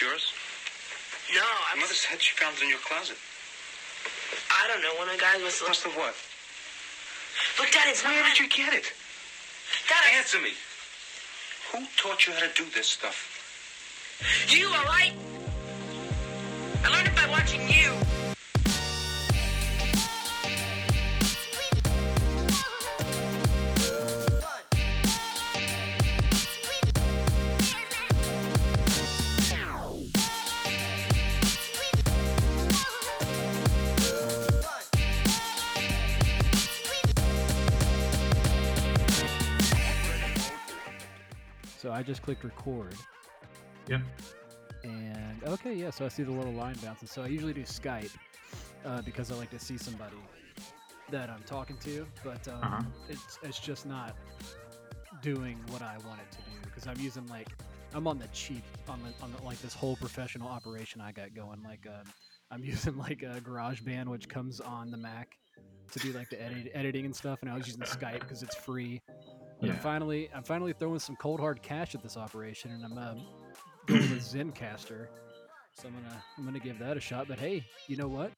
yours? No, My I'm. mother said she found it in your closet. I don't know. One of the guys must have. Must have what? Look, Dad, it's not. Where did you get it? Dad, I- Answer me. Who taught you how to do this stuff? you, all right? I just clicked record. Yep. And okay, yeah. So I see the little line bouncing. So I usually do Skype uh, because I like to see somebody that I'm talking to, but um, Uh-huh. it's it's just not doing what I want it to do because I'm using like I'm on the cheap on the on the, like this whole professional operation I got going. Like um, I'm using like a GarageBand, which comes on the Mac to do like the edit, editing and stuff, and I was using Skype because it's free. But I'm finally I'm finally throwing some cold hard cash at this operation, and I'm um, going with Zencastr. So I'm gonna I'm gonna give that a shot. But hey, you know what?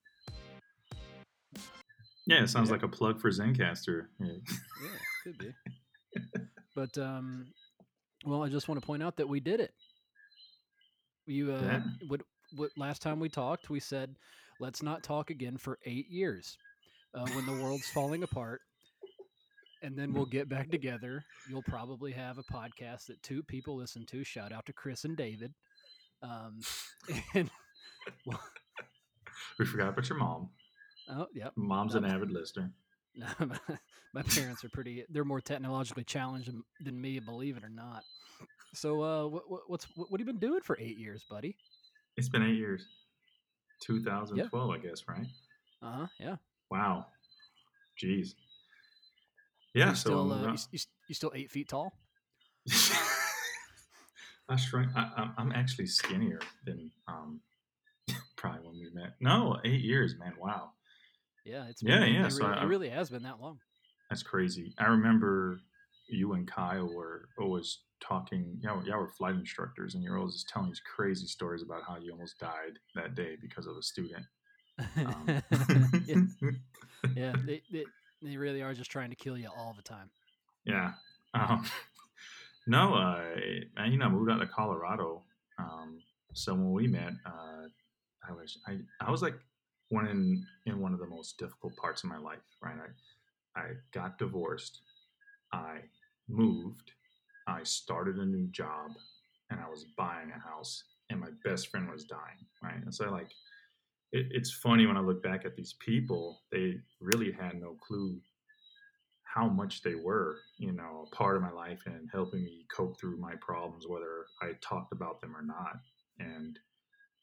Yeah, it sounds Yeah. like a plug for Zencastr. Yeah. Yeah, could be. but um, well, I just want to point out that we did it. You uh, Yeah. what what last time we talked, we said let's not talk again for eight years uh, when the world's falling apart. And then we'll get back together. You'll probably have a podcast that two people listen to. Shout out to Chris and David. Um, and We forgot about your mom. oh, yep. Mom's an avid listener. No, my- parents are pretty. They're more technologically challenged than- me, believe it or not. So, uh, what, what, what's what, what have you been doing for eight years, buddy? It's been eight years. 2012, I guess, right? Uh huh. Yeah. Wow. Jeez. Yeah, You so still, uh, you, around- s- you, s- you still eight feet tall? I shrunk. I, I'm- I'm actually skinnier than um, probably when we met. No, eight years, man. Wow, Yeah. It's Yeah, been, yeah, It so really, I- it really has been that long. that's crazy. I remember you and Kyle were always talking. Y'all, y'all were flight instructors, and you're always just telling these crazy stories about how you almost died that day because of a student. Um, yeah, yeah they, they they really are just trying to kill you all the time. Yeah. Um, no, uh, you know, I moved out to Colorado. Um, so when we met, uh, I was I, I was like one in in one of the most difficult parts of my life. Right, I I got divorced. I moved. I started a new job, and I was buying a house, and my best friend was dying. Right, and so like. It, it's funny when I look back at these people; they clue how much they were, you know, a part of my life and helping me cope through my problems, whether I talked about them or not. And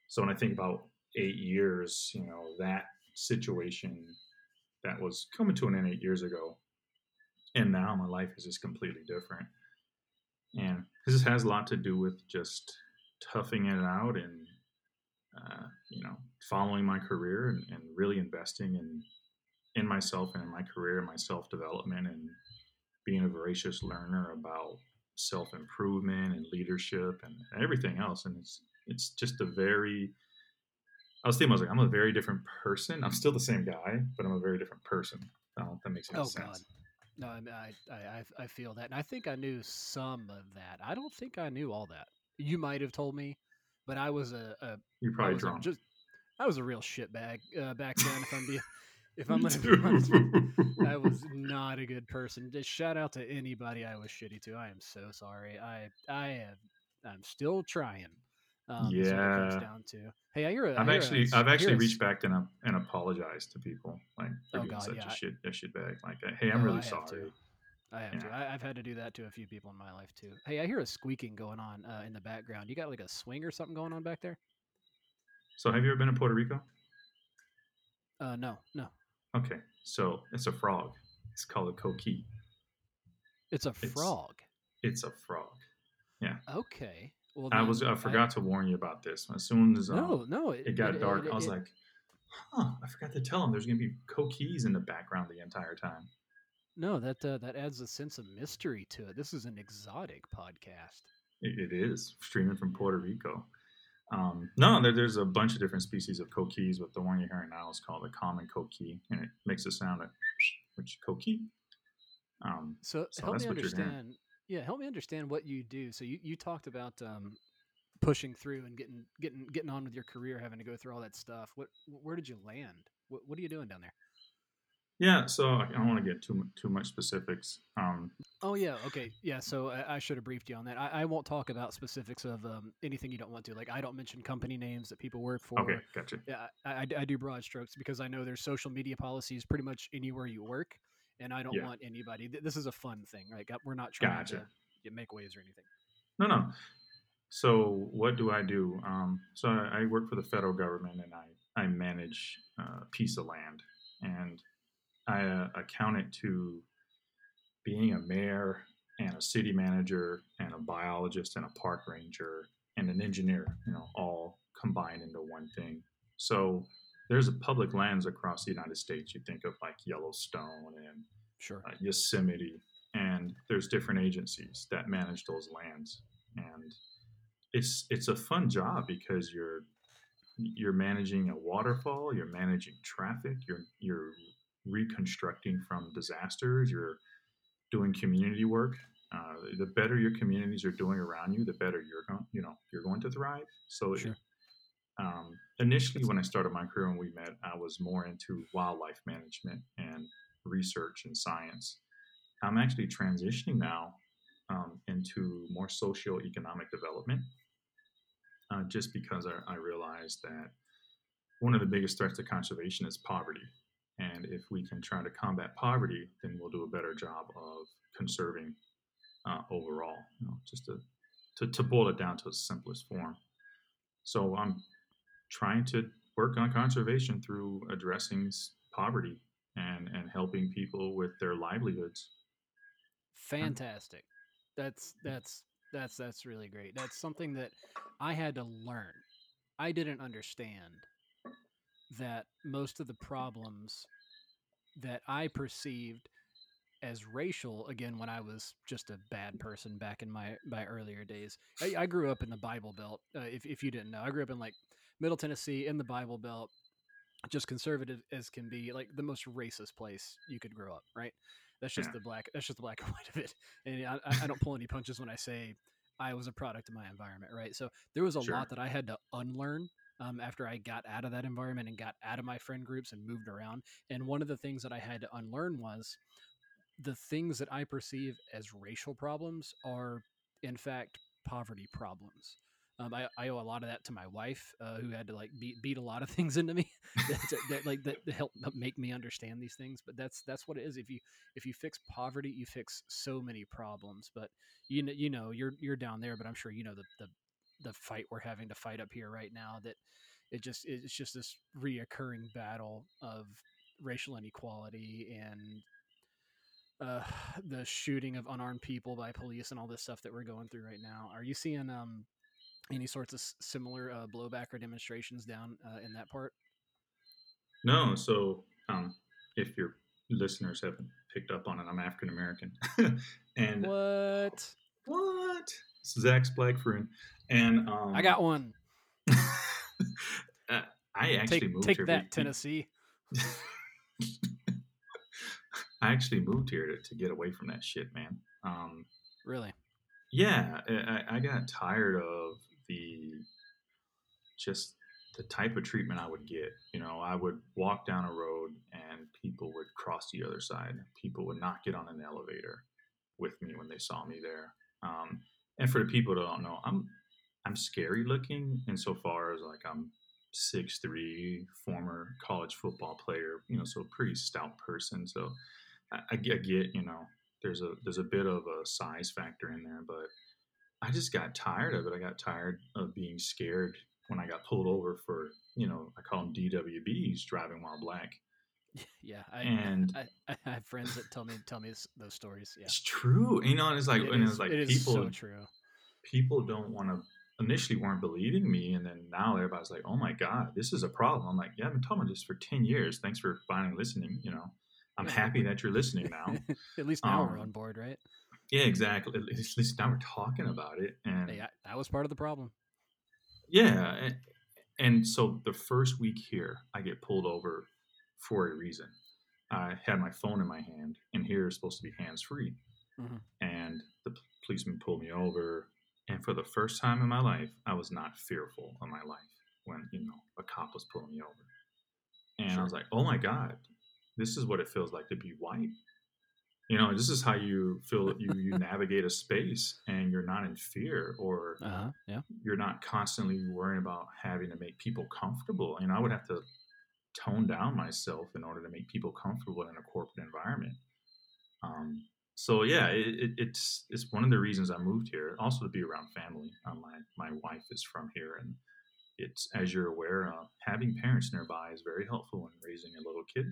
so when I think about eight years, you know, that situation that was coming to an end eight years ago, and now my life is just completely different. And this has a lot to do with just toughing it out and, uh, you know, following my career and, and really investing in in myself and in my career and my self development and being a voracious learner about self improvement and leadership and everything else. And it's it's just a very I was thinking I was like I'm a very different person. I'm still the same guy, but I'm a very different person. I don't know if that makes any Oh sense. God. No, I, mean, I, I I- I feel that, and I think I knew some of that. I don't think I knew all that. You might have told me, but I was a, a You're I probably a drunk. just I was a real shitbag uh, back then. If I'm being if I'm honest. I was not a good person. Just shout out to anybody I was shitty to. I am so sorry. I I have I'm still trying. Um, it comes Yeah. down to. Hey, I hear a. I I've hear actually s- I've actually a reached back and up and apologized to people like for Oh, being God, such yeah, a I- shit a shit bag. Like, hey, I'm Oh, I really have sorry. to. I have to. Yeah. I, I've had to do that to a few people in my life too. Hey, I hear a squeaking going on uh, in the background. You got like a swing or something going on back there? So have you ever been in Puerto Rico? Uh, no, no. Okay, so it's a frog. It's called a coqui. It's a It's- frog. It's a frog. Yeah. Okay. Well, I was I forgot to warn you about this. As soon as um, No, no. It, it got it- dark, it- I was like, "Huh!" I forgot to tell him there's gonna be coquis in the background the entire time. no. That uh, that adds a sense of mystery to it. This is an exotic podcast. It, it is streaming from Puerto Rico. Um, no, there, there's a bunch of different species of coquis, but the one you're hearing now is called the common coqui, and it makes a sound like which coqui. Um, So, So help me understand. Yeah, help me understand what you do. So you, you talked about um, pushing through and getting getting getting on with your career, having to go through all that stuff. What where did you land? What what are you doing down there? Yeah, so I don't want to get too mu- too much specifics. Um, Oh yeah, okay, yeah. So I, I should have briefed you on that. I, I won't talk about specifics of um, anything you don't want to. Like I don't mention company names that people work for. okay, gotcha. Yeah, I, I, I do broad strokes because I know there's social media policies pretty much anywhere you work, and I don't Yeah. want anybody. th- This is a fun thing, right? We're not trying Gotcha. to make waves or anything. No, no. So what do I do? Um, so I, I work for the federal government, and I I manage uh, a piece of land, and I uh, account it to being a mayor and a city manager and a biologist and a park ranger and an engineer. You know, all combined into one thing. So there's a public lands across the United States. You think of like Yellowstone and Sure. uh, Yosemite, and there's different agencies that manage those lands, and it's it's a fun job because you're you're managing a waterfall, you're managing traffic, you're you're reconstructing from disasters, you're doing community work. Uh, the better your communities are doing around you, the better you're going you know you're going to thrive. So it- Sure. um, initially, when I started my career when we met, I was more into wildlife management and research and science. I'm actually transitioning now um, into more socio-economic development, uh, just because I, I realized that one of the biggest threats to conservation is poverty, and if we can try to combat poverty, then we'll do a better job of conserving uh, overall. You know, just to, to to boil it down to its simplest form. So I'm trying to work on conservation through addressing poverty and and helping people with their livelihoods. Fantastic. That's that's that's that's really great. That's something that I had to learn. I didn't understand that most of the problems that I perceived as racial again when I was just a bad person back in my my earlier days. I, I grew up in the Bible Belt. Uh, if if you didn't know, I grew up in like Middle Tennessee in the Bible Belt, just conservative as can be, like the most racist place you could grow up. Right? That's just Yeah. the black. That's just the black and white of it. And I, I- don't pull any punches when I say I was a product of my environment. Right? So there was a Sure. lot that I had to unlearn. Um, after I got out of that environment and got out of my friend groups and moved around, and one of the things that I had to unlearn was the things that I perceive as racial problems are, in fact, poverty problems. Um, I, I owe a lot of that to my wife, uh, who had to like beat beat a lot of things into me, that, that, like that help make me understand these things. But that's that's what it is. If you if you fix poverty, you fix so many problems. But you know you know you're you're down there, but I'm sure you know the the the fight we're having to fight up here right now. That it just it's just this reoccurring battle of racial inequality and uh, the shooting of unarmed people by police and all this stuff that we're going through right now. Are you seeing um, any sorts of similar uh, blowback or demonstrations down uh, in that part? No, so um, if your listeners haven't picked up on it, I'm African American, and What? what? Zach Splagfruin, and um, I got one. uh, I actually Take moved take here. that, be- Tennessee. I actually moved here to, to get away from that shit, man. Um, Really? yeah, I, I- I got tired of the just the type of treatment I would get. You know, I would walk down a road and people would cross the other side. People would not get on an elevator with me when they saw me there. Um, and for the people that don't know, I'm I'm scary looking insofar as like I'm six three, former college football player. You know, so a pretty stout person. So I, get, I get you know there's a there's a bit of a size factor in there, but I just got tired of it. I got tired of being scared when I got pulled over for you know I call them DWBs, driving while black. Yeah. I, And- I, I have friends that tell me tell me those stories. Yeah. It's true, you know. And it's like It and it's like it is people so true. people don't want to initially weren't believing me, and then now everybody's like, "Oh my god, this is a problem." I'm like, "Yeah, I've been talking about this for ten years. Thanks for finally listening." You know, I'm happy that you're listening now. At least now we're Um, on board, right? yeah, exactly. At least now we're talking about it, and Hey, I, that was part of the problem. yeah, and, and so the first week here, I get pulled over for a reason. I had my phone in my hand, and here is supposed to be hands free. Mhm. And the p- policeman pulled me over, and for the first time in my life, I was not fearful of my life when you know a cop was pulling me over. And I was like, "Oh my god, this is what it feels like to be white." You know, this is how you feel. You you navigate a space, and you're not in fear, or Uh huh. Yeah. you're not constantly worrying about having to make people comfortable. You know, I would have to tone down myself in order to make people comfortable in a corporate environment. Um, so yeah, it, it, it's it's one of the reasons I moved here. Also to be around family. Um, my my wife is from here, and it's as you're aware, uh, having parents nearby is very helpful in raising a little kid.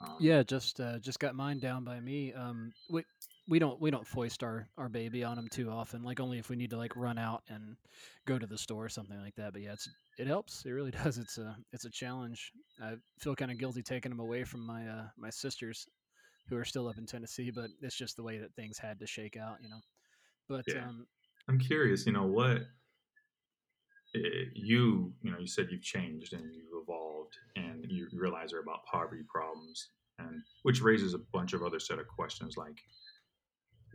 Um, Yeah, just uh, just got mine down by me. Um, we we don't we don't foist our our baby on him too often. Like only if we need to like run out and go to the store or something like that. But yeah, it's it helps. It really does. It's a it's a challenge. I feel kind of guilty taking him away from my uh, my sisters, who are still up in Tennessee. But it's just the way that things had to shake out, you know. But Yeah. um, I'm curious. You know what eh, you you know you said you've changed and you've evolved and you realize are about poverty problems and which raises a bunch of other set of questions like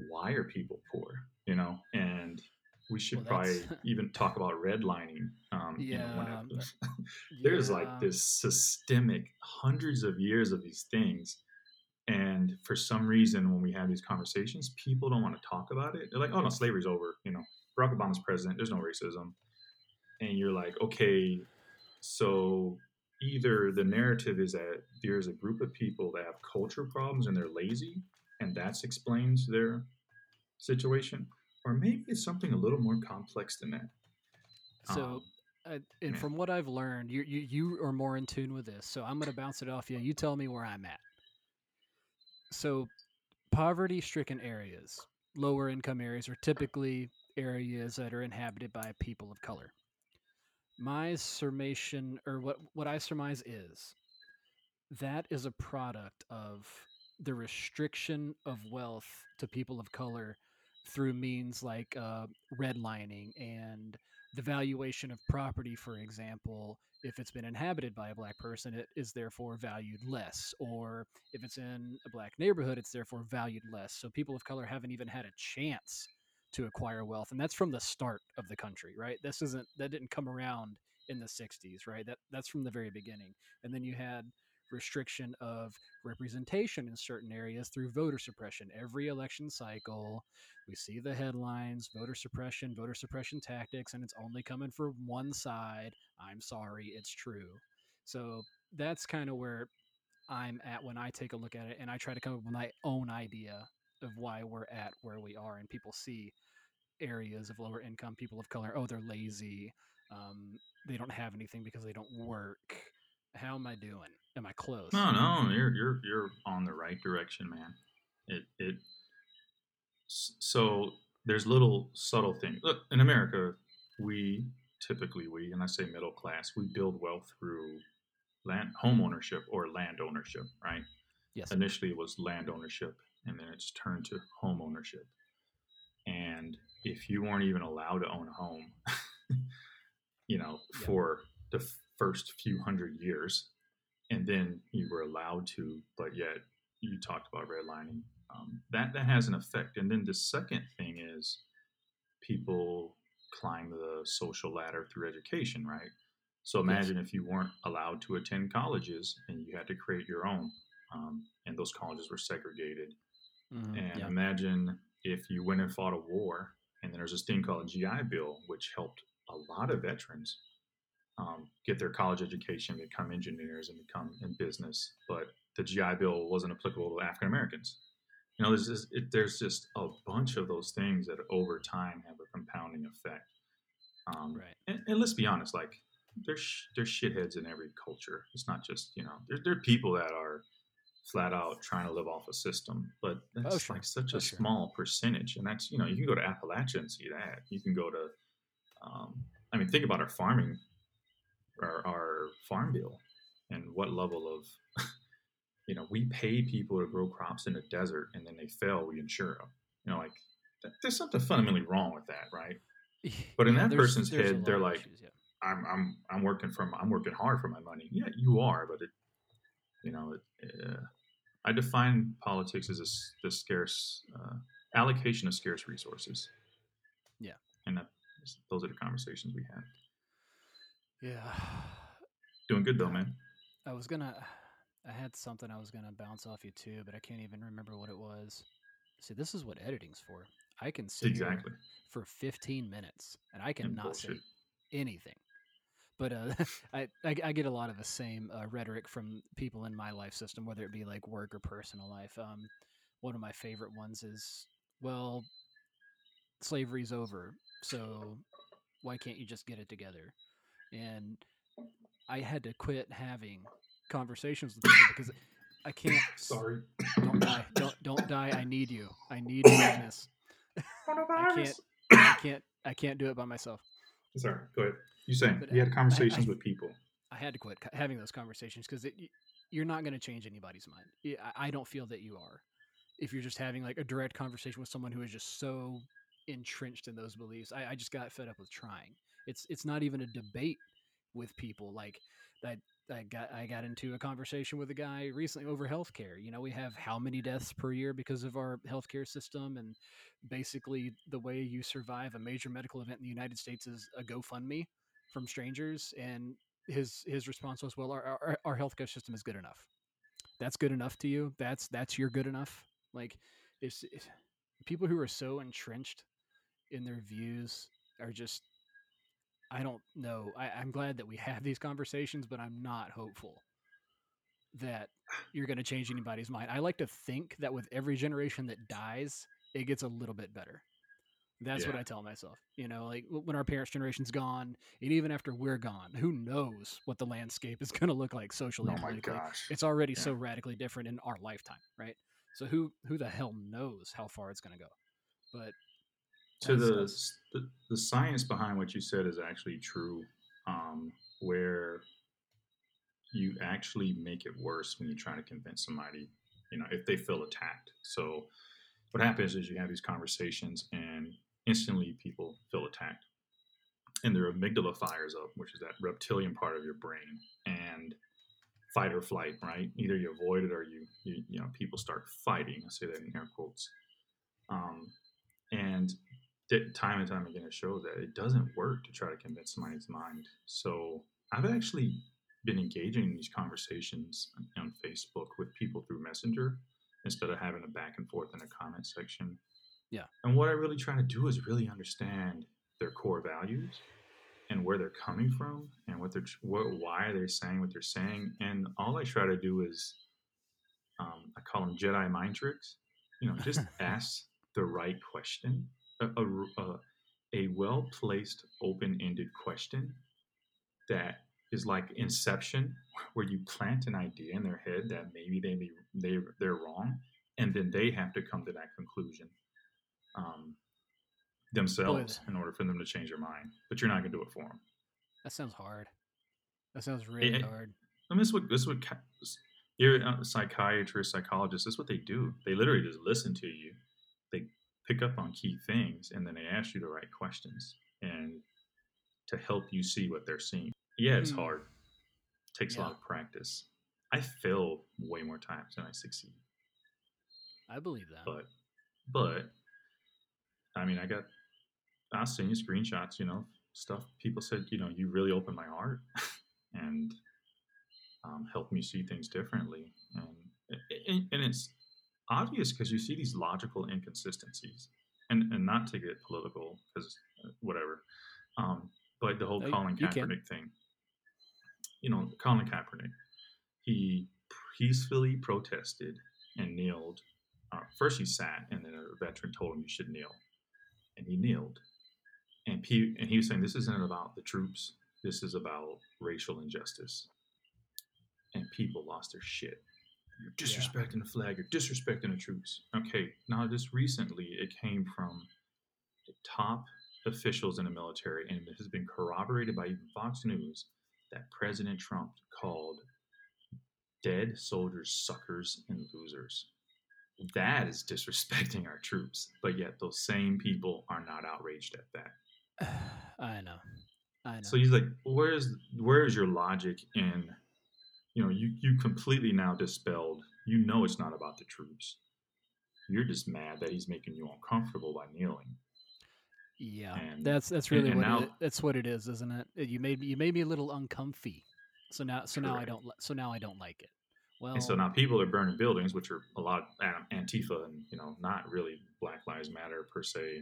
why are people poor you know? And we should Well, probably even talk about redlining um you know, Yeah, it- there's yeah, like this systemic hundreds of years of these things and for some reason when we have these conversations people don't want to talk about it. They're like oh no slavery's over you know? Barack obama's president. There's no racism. And you're like okay so either the narrative is that there's a group of people that have culture problems and they're lazy and that explains their situation or maybe it's something a little more complex than that So, Um, uh, and yeah. from what I've learned, you, you you are more in tune with this. So I'm going to bounce it off you. You tell me where I'm at. So, poverty-stricken areas, lower income areas, are typically areas that are inhabited by people of color. My summation, or what what I surmise is, that is a product of the restriction of wealth to people of color through means like uh, redlining and the valuation of property, for example, if it's been inhabited by a black person, it is therefore valued less. Or if it's in a black neighborhood, it's therefore valued less. So people of color haven't even had a chance to acquire wealth. And that's from the start of the country, right? This isn't, that didn't come around in the 60s, right? That That's from the very beginning. And then you had restriction of representation in certain areas through voter suppression. Every election cycle, we see the headlines voter suppression, voter suppression tactics, and it's only coming from one side. I'm sorry, it's true. So that's kind of where I'm at when I take a look at it and I try to come up with my own idea of why we're at where we are. And people see areas of lower income, people of color, oh, they're lazy. Um, they don't have anything because they don't work. How am I doing? Am I close? No, no, mm-hmm. you're you're you're on the right direction, man. It it so there's little subtle things. Look, in America, we typically we and I say middle class, we build wealth through land home ownership or land ownership, right? Yes. Initially, it was land ownership, and then it's turned to home ownership. And if you weren't even allowed to own a home, you know, Yeah. for the first few hundred years, and then you were allowed to, but yet you talked about redlining. Um, that that has an effect. And then the second thing is people climb the social ladder through education, right? So imagine if you weren't allowed to attend colleges and you had to create your own, um, and those colleges were segregated. Mhm, And yeah. imagine if you went and fought a war, and then there's this thing called a GI Bill, which helped a lot of veterans um, get their college education, become engineers, and become in business. But the GI Bill wasn't applicable to African Americans. You know, there's just, it, there's just a bunch of those things that over time have a compounding effect. Um, Right. and, and let's be honest, like there's there's shitheads in every culture. It's not just you know there there are people that are flat out trying to live off a system, but that's Oh, sure. like such Oh, a sure. small percentage. And that's you know you can go to Appalachia and see that. You can go to, um, I mean, think about our farming, our, our farm bill, and what level of, you know, we pay people to grow crops in the desert, and then they fail, we insure them. You know, like th- there's something fundamentally wrong with that, right? But in Yeah, that there's- person's there's head, they're like, issues, yeah. I'm I'm I'm working from I'm working hard for my money. Yeah, you are, but it, you know, it, uh, I define politics as a the scarce uh, allocation of scarce resources. Yeah. and that, those are the conversations we have. Yeah. Doing good though, man. I was gonna. I had something I was gonna bounce off you too, but I can't even remember what it was. See, this is what editing's for. I can sit Exactly. for 15 minutes and I cannot say anything. But uh, I, I I get a lot of the same uh, rhetoric from people in my life system, whether it be like work or personal life. Um, one of my favorite ones is, well, slavery's over, so why can't you just get it together? And I had to quit having conversations with people because I can't. Sorry. Don't die! Don't don't die! I need you. I need you in this. I can't. I can't. I can't do it by myself. Sorry. Go ahead. You saying But you I- had conversations I- with people. I had to quit having those conversations because you're not going to change anybody's mind. I don't feel that you are. If you're just having like a direct conversation with someone who is just so entrenched in those beliefs, I, I just got fed up with trying. It's it's not even a debate with people. Like I I got I got into a conversation with a guy recently over healthcare. You know, we have how many deaths per year because of our healthcare system, and basically the way you survive a major medical event in the United States is a GoFundMe from strangers and his his response was well our, our, our healthcare system is good enough that's good enough to you that's that's your good enough like it's, it's people who are so entrenched in their views are just i don't know I, i'm glad that we have these conversations but i'm not hopeful that you're going to change anybody's mind i like to think that with every generation that dies it gets a little bit better that's what I tell myself. You know, like when our parents' generation's gone, and even after we're gone, who knows what the landscape is going to look like socially Oh my politically? gosh. It's already Yeah. so radically different in our lifetime, right? So who who the hell knows how far it's going to go? But to the, the the science behind what you said is actually true um, where you actually make it worse when you try to convince somebody you know if they feel attacked. So what happens is you have these conversations and instantly people feel attacked. And their amygdala fires up which is that reptilian part of your brain and fight or flight right? Either you avoid it or you you, you know people start fighting. I say that in air quotes. Um, and time and time again it shows that it doesn't work to try to convince somebody's mind. So I've actually been engaging in these conversations on- Facebook with people through Messenger instead of having a back and forth in a comment section. Yeah. And what I really try to do is really understand their core values and where they're coming from and what they're what, why they're saying what they're saying. And all I try to do is um, I call them Jedi mind tricks. You know, just ask the right question, a, a, a, a well placed, open ended question that is like Inception, where you plant an idea in their head that maybe they be, they they're wrong, and then they have to come to that conclusion um, themselves in order for them to change their mind. But you're not going to do it for them. that sounds hard. That sounds really it- hard. I mean, this is what this is what you're a psychiatrist, psychologist. This is what they do. They literally just listen to you. They pick up on key things, and then they ask you the right questions and to help you see what they're seeing. Yeah, it's Hmm. hard. takes a lot of practice. I fail way more times than I succeed. I believe that. But, but, I mean, I got. I'll send you screenshots. You know, stuff people said. You know, you really opened my heart, and um, helped me see things differently. And and, and it's obvious because you see these logical inconsistencies, and and not to get political because whatever. Um, but the whole No, Colin. Kaepernick thing. You know, Colin Kaepernick. He peacefully protested and kneeled. Uh, first, he sat, and then a veteran told him you should kneel, and he kneeled. And he, and he was saying, "This isn't about the troops. This is about racial injustice." And people lost their shit. You're disrespecting the flag. You're disrespecting the troops. Okay, now just recently, it came from top officials in the military, and it has been corroborated by even Fox News that President Trump called dead soldiers suckers and losers. That is disrespecting our troops. But yet, those same people are not outraged at that. I know. I know. So he's like, where's where's your logic in, you know, you you completely now dispelled. You know it's not about the troops. You're just mad that he's making you uncomfortable by kneeling. yeah, and- that's that's really and what now- it, that's what it is, isn't it? You made me you made me a little uncomfy. So now so now I don't so now I don't like it. Well, And so now people are burning buildings, which are a lot of Antifa and you know not really Black Lives Matter per se,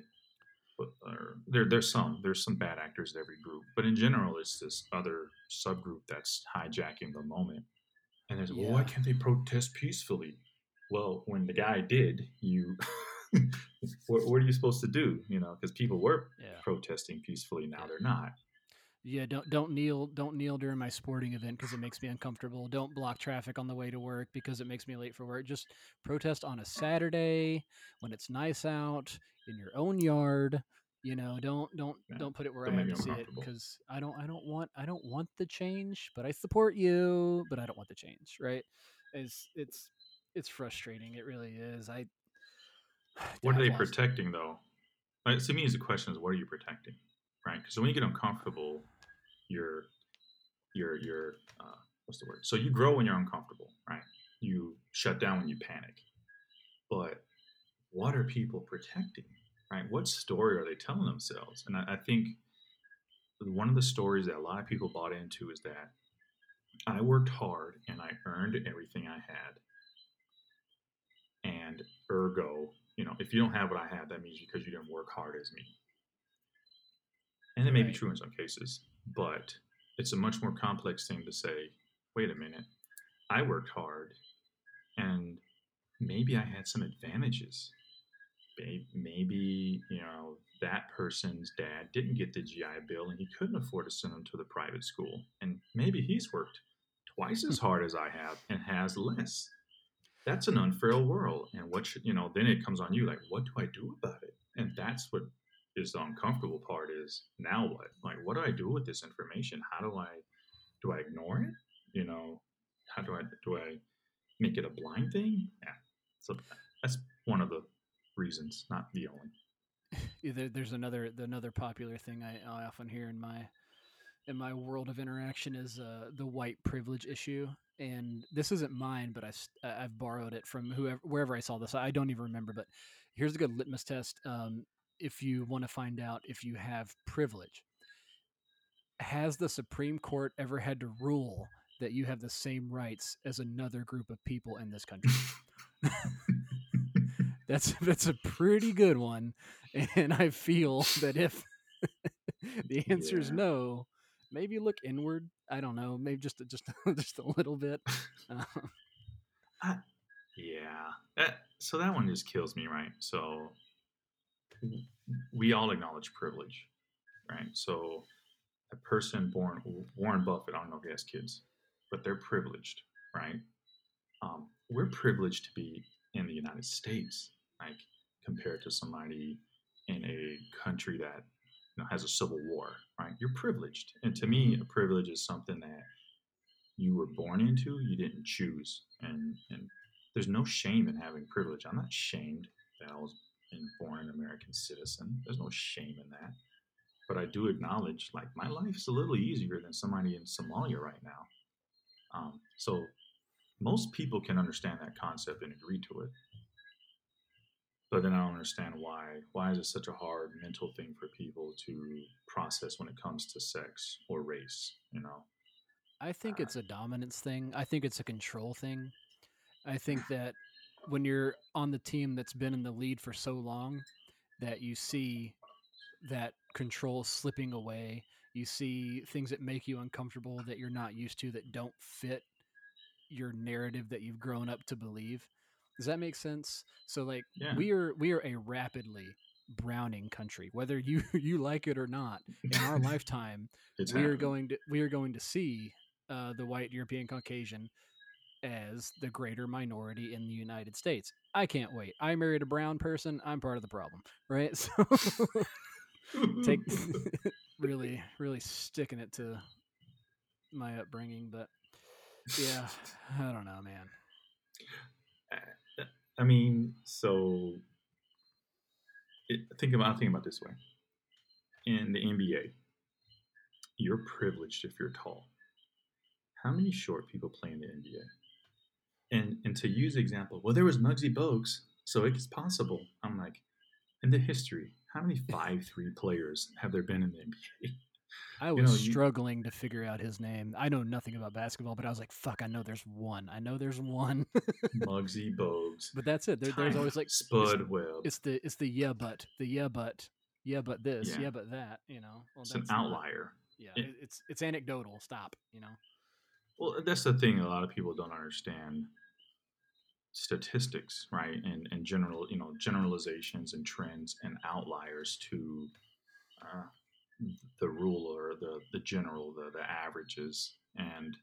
or, there there's some there's some bad actors in every group, but in general it's this other subgroup that's hijacking the moment. And there's well, why can't they protest peacefully? Well, when the guy did, you what, what are you supposed to do? You know, because people were yeah. protesting peacefully, now Yeah. they're not. Yeah, don't don't kneel don't kneel during my sporting event because it makes me uncomfortable. Don't block traffic on the way to work because it makes me late for work. Just protest on a Saturday when it's nice out in your own yard. You know, don't don't Yeah, don't put it where don't I have to see it because I don't I don't want I don't want the change, but I support you, but I don't want the change. Right? It's it's it's frustrating. It really is. I What are they protecting though? Like, to me, is the question is what are you protecting, right? Because when you get uncomfortable, you're you're you're uh, what's the word? So you grow when you're uncomfortable, right? You shut down when you panic. But what are people protecting, right? What story are they telling themselves? And I, I think one of the stories that a lot of people bought into is that I worked hard and I earned everything I had. And ergo, you know, if you don't have what I have, that means because you didn't work hard as me. And it may be true in some cases, but it's a much more complex thing to say, wait a minute, I worked hard and maybe I had some advantages. Maybe, you know, that person's dad didn't get the GI Bill and he couldn't afford to send him to the private school. And maybe he's worked twice as hmm. hard as I have and has less. That's an unfair world. And what should, you know, then it comes on you like, what do I do about it? And that's what is the uncomfortable part is now what? Like, what do I do with this information? How do I, do I ignore it? You know, how do I, do I make it a blind thing? Yeah. So that's one of the reasons, not the only. There's another another popular thing I, I often hear in my in my world of interaction is uh, the white privilege issue, and this isn't mine, but I I've borrowed it from whoever wherever I saw this. I don't even remember, but here's a good litmus test. Um, if you want to find out if you have privilege, has the Supreme Court ever had to rule that you have the same rights as another group of people in this country? That's that's a pretty good one, and I feel that if the answer is Yeah. no, maybe look inward. I don't know, maybe just just just a little bit. Uh, Yeah. That, so that one just kills me, right? So we all acknowledge privilege, right? So a person born Warren Buffett, I don't know if he has kids, but they're privileged, right? Um, we're privileged to be in the United States, like compared to somebody in a country that you know, has a civil war, right? You're privileged, and to me, a privilege is something that you were born into, you didn't choose, and and there's no shame in having privilege. I'm not shamed that I was being born American citizen. There's no shame in that. But I do acknowledge, like, my life's a little easier than somebody in Somalia right now. Um, so most people can understand that concept and agree to it. But then I don't understand why. Why is it such a hard mental thing for people to process when it comes to sex or race? You know? I think Uh, it's a dominance thing. I think it's a control thing. I think that when you're on the team that's been in the lead for so long, that you see that control slipping away. You see things that make you uncomfortable that you're not used to that don't fit your narrative that you've grown up to believe. Does that make sense? So like Yeah. we are we are a rapidly browning country, whether you you like it or not. In our lifetime, we are going to we are going to see uh, the white European Caucasian as the greater minority in the United States. I can't wait. I married a brown person. I'm part of the problem, right? So take really really sticking it to my upbringing, but yeah, I don't know, man. I mean, so it, think about think about this way. in the NBA, you're privileged if you're tall. How many short people play in the NBA? To use the example, well, there was Muggsy Bogues, so it's possible. I'm like, in the history, how many five three players have there been in the NBA? I You was know, you- struggling to figure out his name. I know nothing about basketball, but I was like, "Fuck, I know there's one. I know there's one." Muggsy Bogues. but that's it. There, there's always like it's- Spud Webb. It's the it's the yeah, but the yeah, but yeah, but this, Yeah. yeah, but that. You know, well, It's an that's not- outlier. yeah, it, it's it's anecdotal. Stop. You know. Well, that's the thing. A lot of people don't understand statistics, right? And and general, you know, generalizations and trends and outliers to uh, the rule or the the general, the the averages, and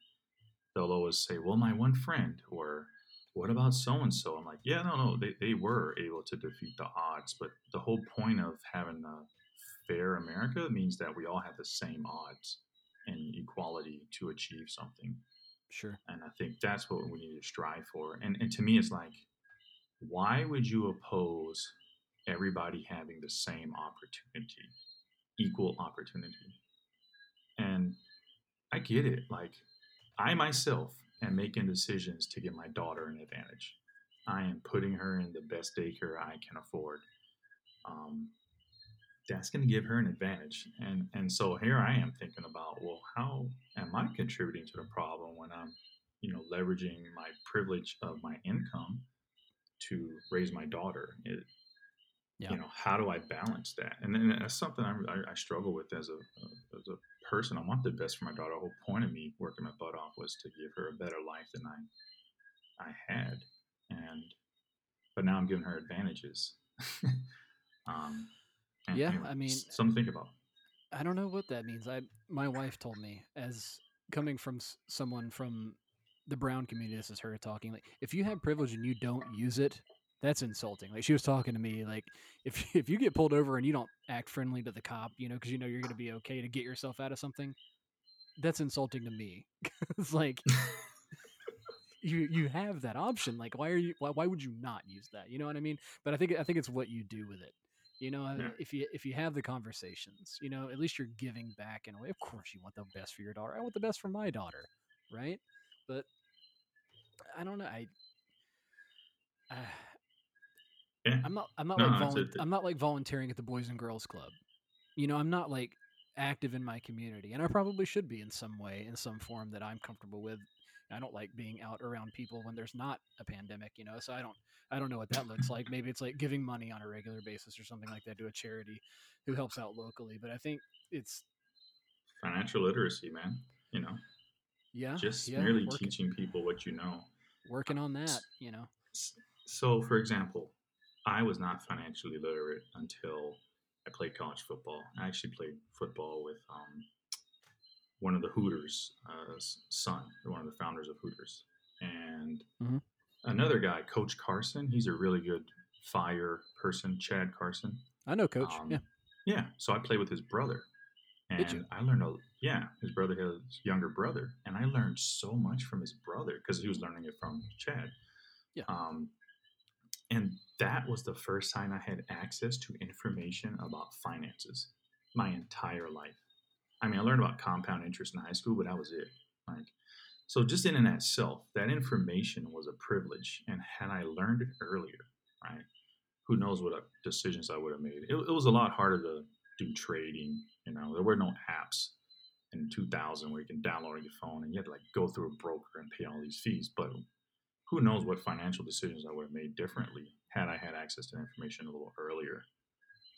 they'll always say, "Well, my one friend," or "What about so and so?" I'm like, "Yeah, no, no, they they were able to defeat the odds, but the whole point of having a fair America means that we all have the same odds." and equality to achieve something Sure. and I think that's what we need to strive for. And and to me, it's like, why would you oppose everybody having the same opportunity, equal opportunity? And I get it. Like, I myself am making decisions to give my daughter an advantage. I am putting her in the best daycare I can afford. Um, that's going to give her an advantage. And and so here I am thinking about, well, how am I contributing to the problem when I'm, you know, leveraging my privilege of my income to raise my daughter? It, Yeah. You know, how do I balance that? And then that's something I, I, struggle with as a as a person. I want the best for my daughter. The whole point of me working my butt off was to give her a better life than I I had, and but now I'm giving her advantages. um, Mm, yeah, you know, I mean- something to think about. I don't know what that means. I my wife told me as coming from s- someone from the brown community. This is her talking. Like, if you have privilege and you don't use it, that's insulting. Like she was talking to me. Like if if you get pulled over and you don't act friendly to the cop, you know, because you know you're going to be okay to get yourself out of something, that's insulting to me. it's like you you have that option. Like why are you why, why would you not use that? You know what I mean? But I think I think it's what you do with it. You know, uh, Yeah. if you if you have the conversations, you know, at least you're giving back in a way. Of course, you want the best for your daughter. I want the best for my daughter, right? But I don't know. I uh, Yeah. I'm not I'm not No, like volun- I'm not like volunteering at the Boys and Girls Club. You know, I'm not like active in my community, and I probably should be in some way, in some form that I'm comfortable with. I don't like being out around people when there's not a pandemic, you know. So I don't I don't know what that looks like. Maybe it's like giving money on a regular basis or something like that to a charity who helps out locally. But I think it's Financial literacy, man. You know, yeah, just yeah, merely working, teaching people what you know. working on that, you know. So, for example, I was not financially literate until I played college football. I actually played football with um, one of the Hooters' uh, son, one of the founders of Hooters, and Mhm. another guy, Coach Carson. He's a really good fire person, Chad Carson. I know, Coach. Um, yeah, Yeah. So I played with his brother. And I learned a yeah, his brother has a younger brother. And I learned so much from his brother because he was learning it from Chad. Yeah. Um and that was the first time I had access to information about finances my entire life. I mean, I learned about compound interest in high school, but that was it. Like so just in and itself, that information was a privilege. And had I learned it earlier, right? who knows what uh, decisions I would have made. It, it was a lot harder to do trading. You know, there were no apps in 2000 where you can download on your phone and you had to like go through a broker and pay all these fees. But who knows what financial decisions I would have made differently had I had access to information a little earlier.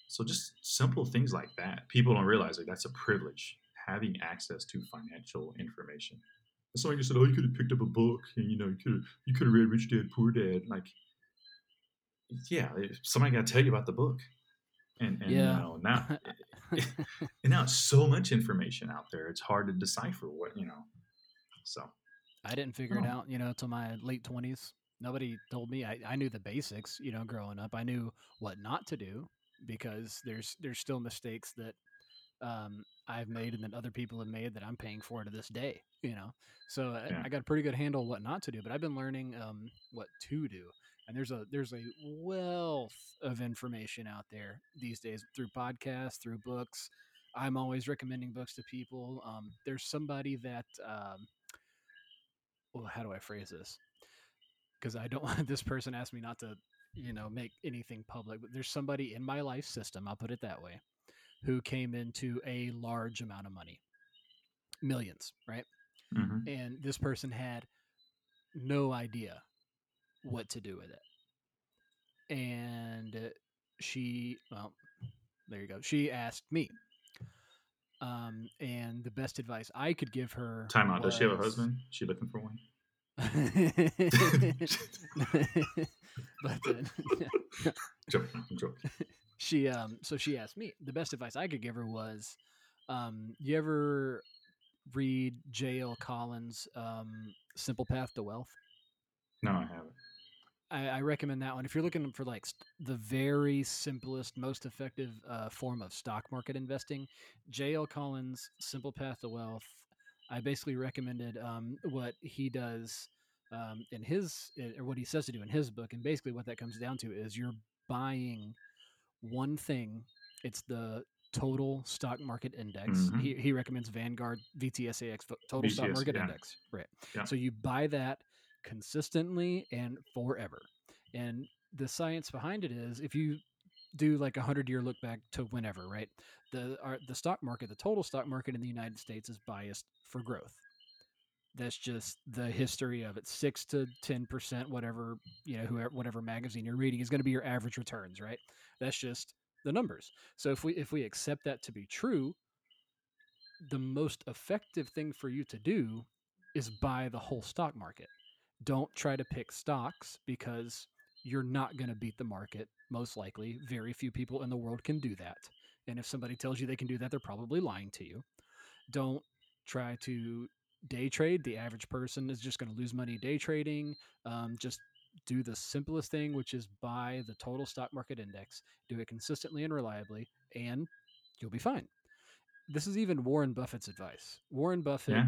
So just simple things like that. People don't realize like that's a privilege having access to financial information. Somebody just said, "Oh, you could have picked up a book, and you know, you could have you could have read Rich Dad Poor Dad." Like, yeah, somebody got to tell you about the book, and, and Yeah. you know now, and now it's so much information out there. It's hard to decipher what you know. So I didn't figure it Oh. out, you know, till my late twenties. Nobody told me. I, I knew the basics, you know, growing up. I knew what not to do because there's there's still mistakes that um, I've made and that other people have made that I'm paying for to this day. You know, so I, Yeah. I got a pretty good handle what not to do. But I've been learning um, what to do, and there's a there's a wealth of information out there these days through podcasts, through books, I'm always recommending books to people. Um, there's somebody that, um, well, how do I phrase this? Because I don't want this person ask me not to, you know, make anything public. But there's somebody in my life system. I'll put it that way, who came into a large amount of money, millions, right? hmm and this person had no idea what to do with it and she well there you go she asked me um and the best advice i could give her Time out. Does she have a was- husband? She looking for one? but then Joking. I'm joking. she um so she asked me the best advice i could give her was um you ever read jl collins um simple path to wealth No, I haven't. I, I recommend that one if you're looking for like st- the very simplest, most effective uh, form of stock market investing. J.L. Collins' Simple Path to Wealth. I basically recommended um, what he does um, in his uh, or what he says to do in his book, and basically what that comes down to is you're buying one thing. It's the total stock market index. Mhm. He, he recommends Vanguard VTSAX total stock market yeah. index. Right. Yeah. So you buy that consistently and forever. And the science behind it is if you do like a hundred year look back to whenever, right? The our, the stock market, the total stock market in the United States is biased for growth. That's just the history of it. Six to ten percent, whatever you know, whoever whatever magazine you're reading is going to be your average returns, right? That's just the numbers. So if we if we accept that to be true, the most effective thing for you to do is buy the whole stock market. Don't try to pick stocks because you're not going to beat the market, most likely. Very few people in the world can do that. And if somebody tells you they can do that, they're probably lying to you. Don't try to day trade. The average person is just going to lose money day trading. Um, just do the simplest thing, which is buy the total stock market index, do it consistently and reliably, and you'll be fine. This is even Warren Buffett's advice. Warren Buffett Yeah.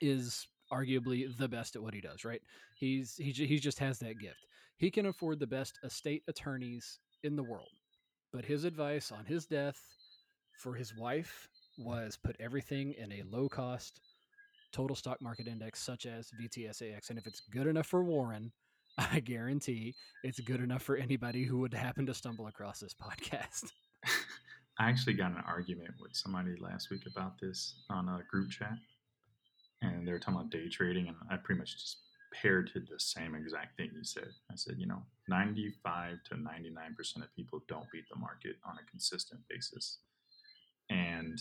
is arguably the best at what he does, right? He's he he just has that gift. He can afford the best estate attorneys in the world. But his advice on his death for his wife was put everything in a low cost total stock market index such as VTSAX and if it's good enough for Warren, I guarantee it's good enough for anybody who would happen to stumble across this podcast. I actually got an argument with somebody last week about this on a group chat, and they were talking about day trading, and I pretty much just parroted the same exact thing you said. I said, you know, 95 to 99 percent of people don't beat the market on a consistent basis, and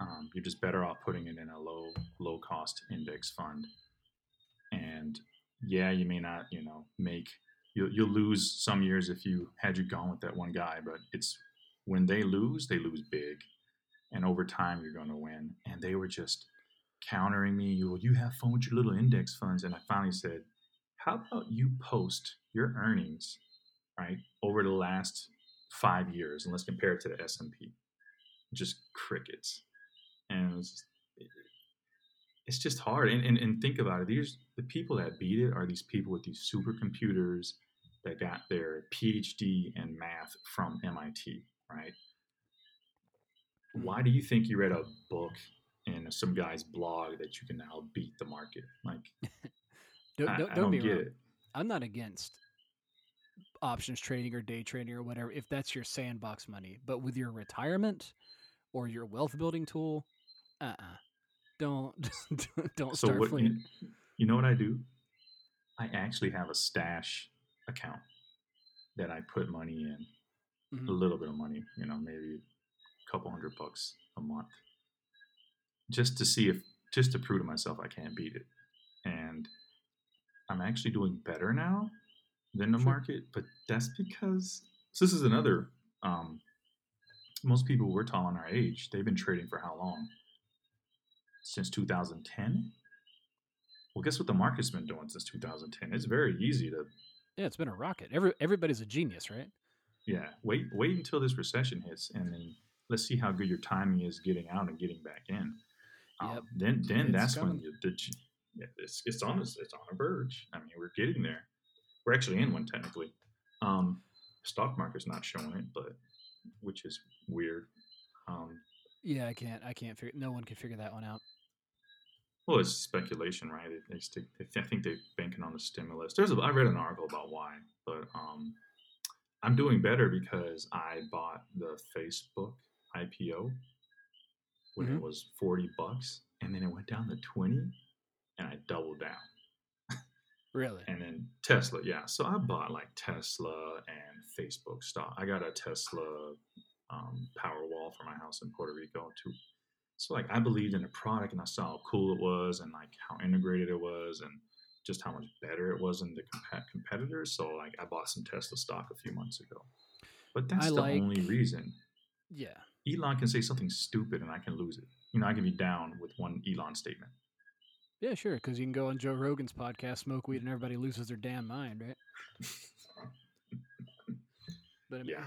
um, you're just better off putting it in a low low cost index fund. And yeah, you may not, you know, make you'll, you'll lose some years if you had you gone with that one guy, but it's when they lose, they lose big, and over time you're going to win. And they were just countering me. You, you have fun with your little index funds, and I finally said, "How about you post your earnings, right, over the last five years, and let's compare it to the S and P." Just crickets, and it was just, it- it's just hard. And, and and think about it. These the people that beat it are these people with these supercomputers that got their PhD in math from MIT, right? Why do you think you read a book in some guy's blog that you can now beat the market? Like, Don't, I, don't, I don't be get wrong. it. I'm not against options trading or day trading or whatever if that's your sandbox money. But with your retirement or your wealth building tool, uh uh Don't don't So start what you, you know what I do? I actually have a stash account that I put money in, a Mhm. little bit of money, you know, maybe a couple hundred bucks a month, just to see if, just to prove to myself I can't beat it. And I'm actually doing better now than the Sure. market, but that's because so this is another. Um, most people we're tall in our age, they've been trading for how long? Since 2010. Well, guess what the market's been doing since 2010? It's very easy to Yeah, it's been a rocket. Every everybody's a genius, right? Yeah, wait, wait until this recession hits, and then let's see how good your timing is getting out and getting back in. Um, Yep. Then, then It's that's coming. when you, the, yeah, it's it's on this, it's on a verge. I mean, we're getting there. We're actually in one technically. Um, stock market's not showing it, but which is weird. Um, Yeah, I can't. I can't figure. No one can figure that one out. Well, it's speculation, right? They, they stick. They, I think they're banking on the stimulus. There's. A, I read an article about why, but um, I'm doing better because I bought the Facebook IPO when Mhm. it was 40 bucks, and then it went down to 20, and I doubled down. Really? And then Tesla, yeah. So I bought like Tesla and Facebook stock. I got a Tesla um, Powerwall for my house in Puerto Rico too. So like I believed in the product and I saw how cool it was and like how integrated it was and just how much better it was than the comp- competitors. So like I bought some Tesla stock a few months ago. But that's I the like- only reason. Yeah. Elon can say something stupid and I can lose it. You know, I can be down with one Elon statement. Yeah, sure. Because you can go on Joe Rogan's podcast, smoke weed, and everybody loses their damn mind, right? But I mean, Yeah.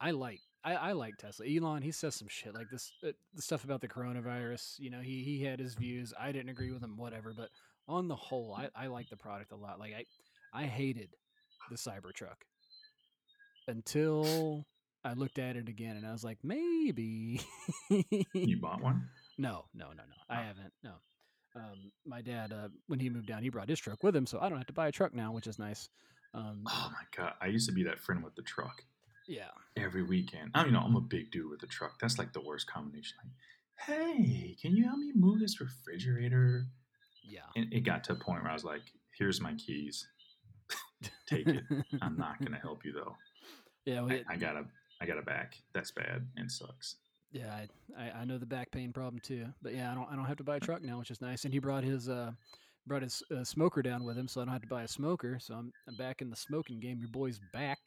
I like I, I like Tesla. Elon, he says some shit like this, uh, the stuff about the coronavirus. You know, he he had his views. I didn't agree with him, whatever. But on the whole, I, I like the product a lot. Like I I hated the Cybertruck until I looked at it again, and I was like, maybe. You bought one? No, no, no, no. I Oh. haven't. No. Um, my dad, uh, when he moved down, he brought his truck with him, so I don't have to buy a truck now, which is nice. Um, Oh my god! I used to be that friend with the truck. Yeah, every weekend. I mean, you know, I'm a big dude with a truck. That's like the worst combination. Like, hey, can you help me move this refrigerator? yeah. And it got to a point where I was like, here's my keys. Take it. I'm not gonna help you though. yeah, I, we, I got a I got a back. That's bad and sucks. yeah. I, I, I know the back pain problem too, but yeah, I don't I don't have to buy a truck now, which is nice. And he brought his uh brought his uh, smoker down with him, so I don't have to buy a smoker. So I'm, I'm back in the smoking game. Your boy's back.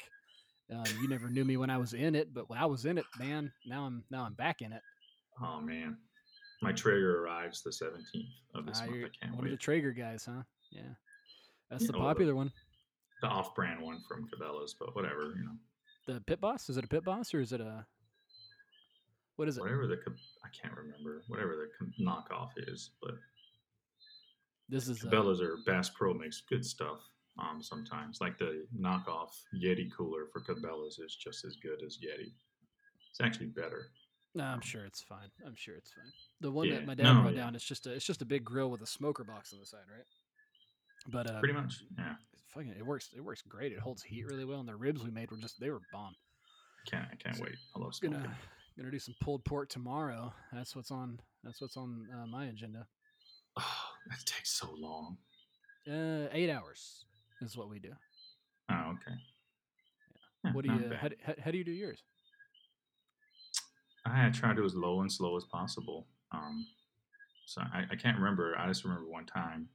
Um, you never knew me when I was in it, but when I was in it, man, now I'm now I'm back in it. Oh man, my Traeger arrives the 17th of this Ah, month. I can't one of the. Traeger guys, huh? Yeah, that's Yeah, the the- popular one. The off-brand one from Cabela's, but whatever, you know, The pit boss? Is it a pit boss or is it a what is it? whatever the I can't remember whatever the knockoff is, but This is uh, Cabela's or Bass Pro makes good stuff. Um, sometimes like the knockoff Yeti cooler for Cabela's is just as good as Yeti. It's actually better. No, I'm sure it's fine. I'm sure it's fine. The one Yeah, that my dad no, brought yeah. down, it's just a it's just a big grill with a smoker box on the side, right? But uh, Pretty much, yeah. it's fucking it works. It works great. It holds heat really well, and the ribs we made were just they were bomb. Can't I can't wait. I love smoking. Gonna gonna do some pulled pork tomorrow. That's what's on. That's what's on uh, my agenda. Oh, that takes so long. Uh, eight hours is what we do. Oh, okay. Yeah, What do you? How, do- how, how do you do yours? I try to do as low and slow as possible. Um, so I, I can't remember. I just remember one time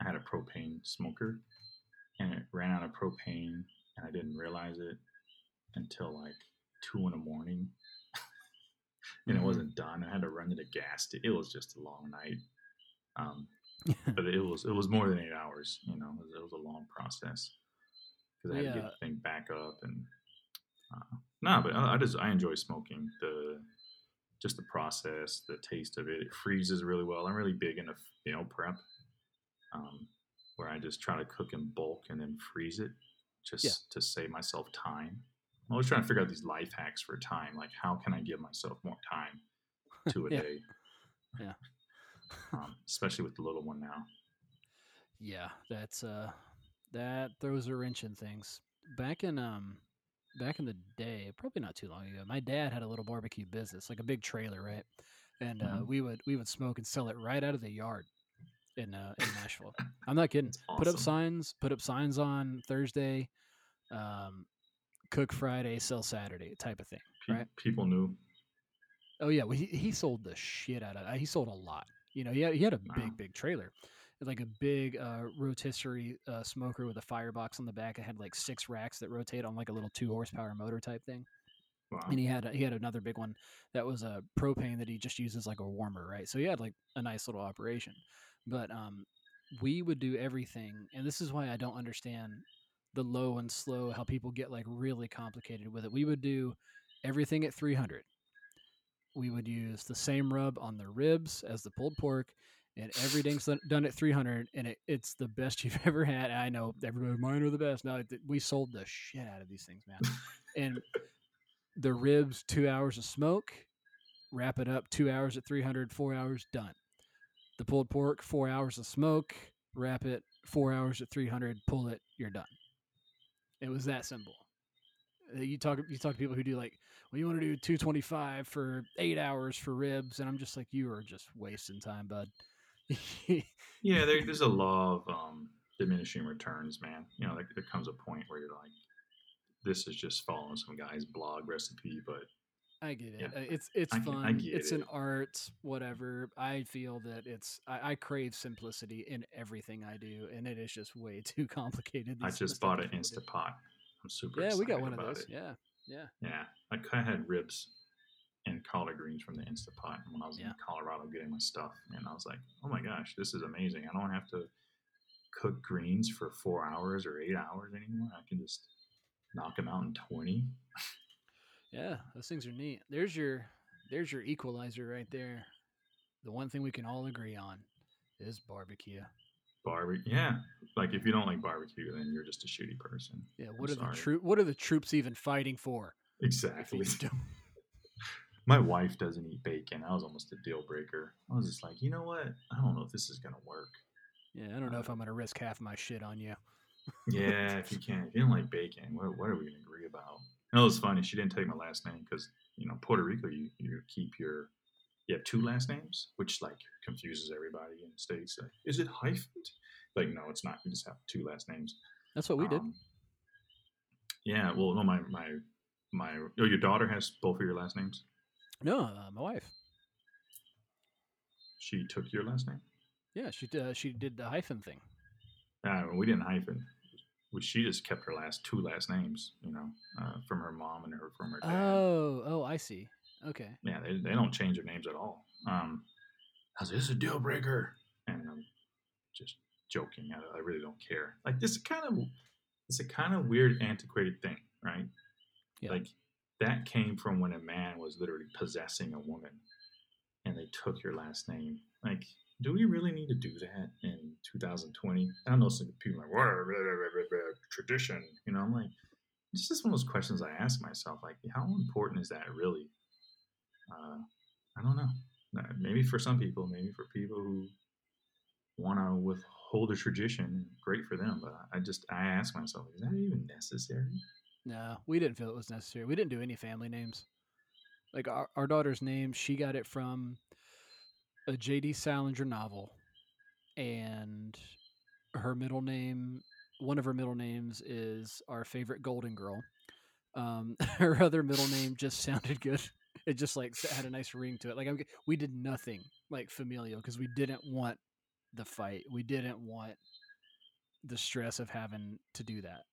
I had a propane smoker and it ran out of propane and I didn't realize it until like two in the morning. and Mhm. it wasn't done. I had to run to the gas. sta- It was just a long night. Um, but it was it was more than eight hours. You know, it was, it was a long process because I had to get the thing back up and uh, no, but I, I just I enjoy smoking the just the process, the taste of it. It freezes really well. I'm really big into meal prep, um, where I just try to cook in bulk and then freeze it, just to save myself time. I'm always trying to figure out these life hacks for time. Like, how can I give myself more time to a Yeah. day? Yeah. Um, especially with the little one now. Yeah, that's uh that throws a wrench in things. Back in um back in the day, probably not too long ago, my dad had a little barbecue business, like a big trailer, right? And uh, Mhm. we would we would smoke and sell it right out of the yard in uh, in Nashville. I'm not kidding. That's Put up signs, put up signs on Thursday, um, cook Friday, sell Saturday, type of thing. Right. People knew. Oh yeah, well he, he sold the shit out of. uh, He sold a lot. You know, he had he had a Wow. big big trailer, like a big uh, rotisserie uh, smoker with a firebox on the back. It had like six racks that rotate on like a little two horsepower motor type thing. Wow. And he had a, he had another big one that was a propane that he just uses like a warmer, right? So he had like a nice little operation. But um, we would do everything, and this is why I don't understand the low and slow. How people get like really complicated with it. We would do everything at 300. We would use the same rub on the ribs as the pulled pork, and everything's done- at 300, and it, it's the best you've ever had. I know everybody, mine are the best. No, we sold the shit out of these things, man. and the ribs, two hours of smoke, wrap it up two hours at 300, four hours, done. The pulled pork, four hours of smoke, wrap it, four hours at 300, pull it, you're done. It was that simple. Uh, You talk, you talk to people who do like, well, you want to do 225 for eight hours for ribs, and I'm just like, you are just wasting time, bud. Yeah, there, there's a law of um, diminishing returns, man. You know, like there comes a point where you're like, this is just following some guy's blog recipe, but I get it. Yeah, Uh, It's it's I I fun. get It's an art, whatever. I feel that it's I, I crave simplicity in everything I do, and it is just way too complicated. I just bought an. Instapot. I'm super Yeah, we got one of those. it. Yeah, yeah. Yeah, I kind of had ribs and collard greens from the Instapot when I was Yeah. in Colorado getting my stuff, and I was like, "Oh my gosh, this is amazing! I don't have to cook greens for four hours or eight hours anymore. I can just knock them out in twenty. Yeah, those things are neat. There's your there's your equalizer right there. The one thing we can all agree on is barbecue. Barbecue, yeah. Like if you don't like barbecue, then you're just a shitty person. Yeah, I'm what are sorry. the troop what are the troops even fighting for? Exactly. My wife doesn't eat bacon. I was almost a deal breaker. I was just like, you know what? I don't know if this is gonna work. yeah, I don't know if Uh, I'm gonna risk half my shit on you. Yeah, if you can't, if you don't like bacon, what, what are we gonna agree about? And it was funny. She didn't take my last name because you know Puerto Rico, you you keep your you have two last names, which like confuses everybody in the states. Like, is it hyphened? Like, no, it's not. You just have two last names. That's what we did. Um, yeah. Well, no, my my my. Oh, your daughter has both of your last names. No, uh, my wife. She took your last name. Yeah, she uh, she did the hyphen thing. Uh, we didn't hyphen. Which she just kept her last two last names, you know, uh, from her mom and her from her dad. Oh, oh, I see. Okay. yeah, they, they don't change their names at all. Um, I was like, this is a deal breaker, and I'm just joking. I, I really don't care. Like this kind of, it's a kind of weird, antiquated thing, right? Yeah. Like that came from when a man was literally possessing a woman, and they took your last name. Like, do we really need to do that in 2020? I don't know some people are like, what tradition? You know, I'm like, it's just one of those questions I ask myself. Like, how important is that really? Uh, I don't know. Maybe for some people, maybe for people who want to withhold a tradition, great for them. But I just I ask myself, is that even necessary? No, we didn't feel it was necessary. We didn't do any family names. Like our, our daughter's name, she got it from a J.D. Salinger novel, and her middle name, one of her middle names is our favorite Golden Girl. Um, her other middle name just sounded good. It just like had a nice ring to it. Like I'm, we did nothing like familial because we didn't want the fight. We didn't want the stress of having to do that.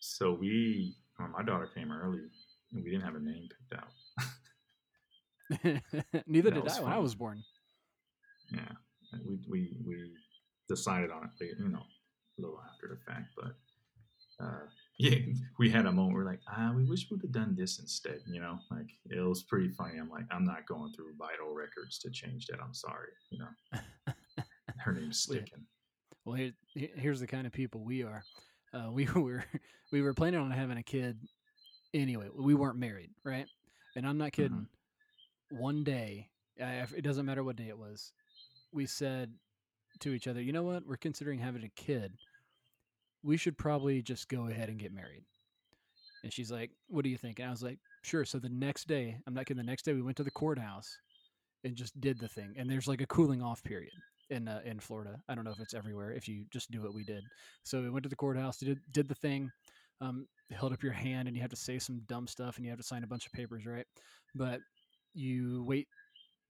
So we, well, my daughter came early, and we didn't have a name picked out. Neither That did I when I was born. Yeah, we we we decided on it, you know, a little after the fact. But uh, yeah, we had a moment. We're like, ah, we wish we'd have done this instead. You know, like it was pretty funny. I'm like, I'm not going through vital records to change that. I'm sorry. You know, her name's sticking. Well, here, here's the kind of people we are. Uh, we were we were planning on having a kid anyway. We weren't married, right? And I'm not kidding. One day, I, it doesn't matter what day it was. We said to each other, "You know what? We're considering having a kid. We should probably just go ahead and get married." And she's like, "What do you think?" And I was like, "Sure." So the next day, I'm not kidding. The next day, we went to the courthouse and just did the thing. And there's like a cooling off period in uh, in Florida. I don't know if it's everywhere. If you just do what we did, so we went to the courthouse, did did the thing, um, held up your hand, and you have to say some dumb stuff, and you have to sign a bunch of papers, right? But you wait,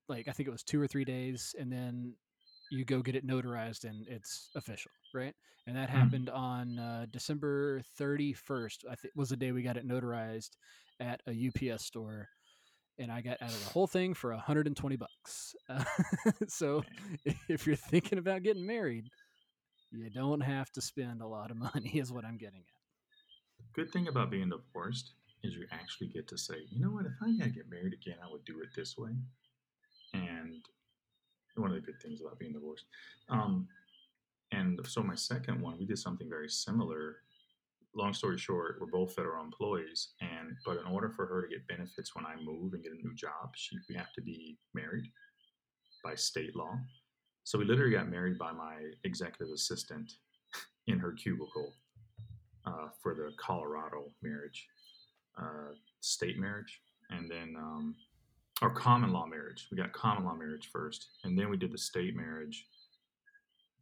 like I think it was two or three days, and then you go get it notarized, and it's official, right? And that Hmm. happened on uh, December thirty first. I think was the day we got it notarized at a UPS store. And I got out of the whole thing for 120 bucks. Uh, so if you're thinking about getting married, you don't have to spend a lot of money, is what I'm getting at. Good thing about being divorced is you actually get to say, you know what, if I had to get married again, I would do it this way. And one of the good things about being divorced. Um, and so my second one, we did something very similar. long story short, we're both federal employees, and but in order for her to get benefits when I move and get a new job, she we have to be married by state law. So we literally got married by my executive assistant in her cubicle uh, for the Colorado marriage, uh, state marriage, and then um, or common law marriage. We got common law marriage first, and then we did the state marriage.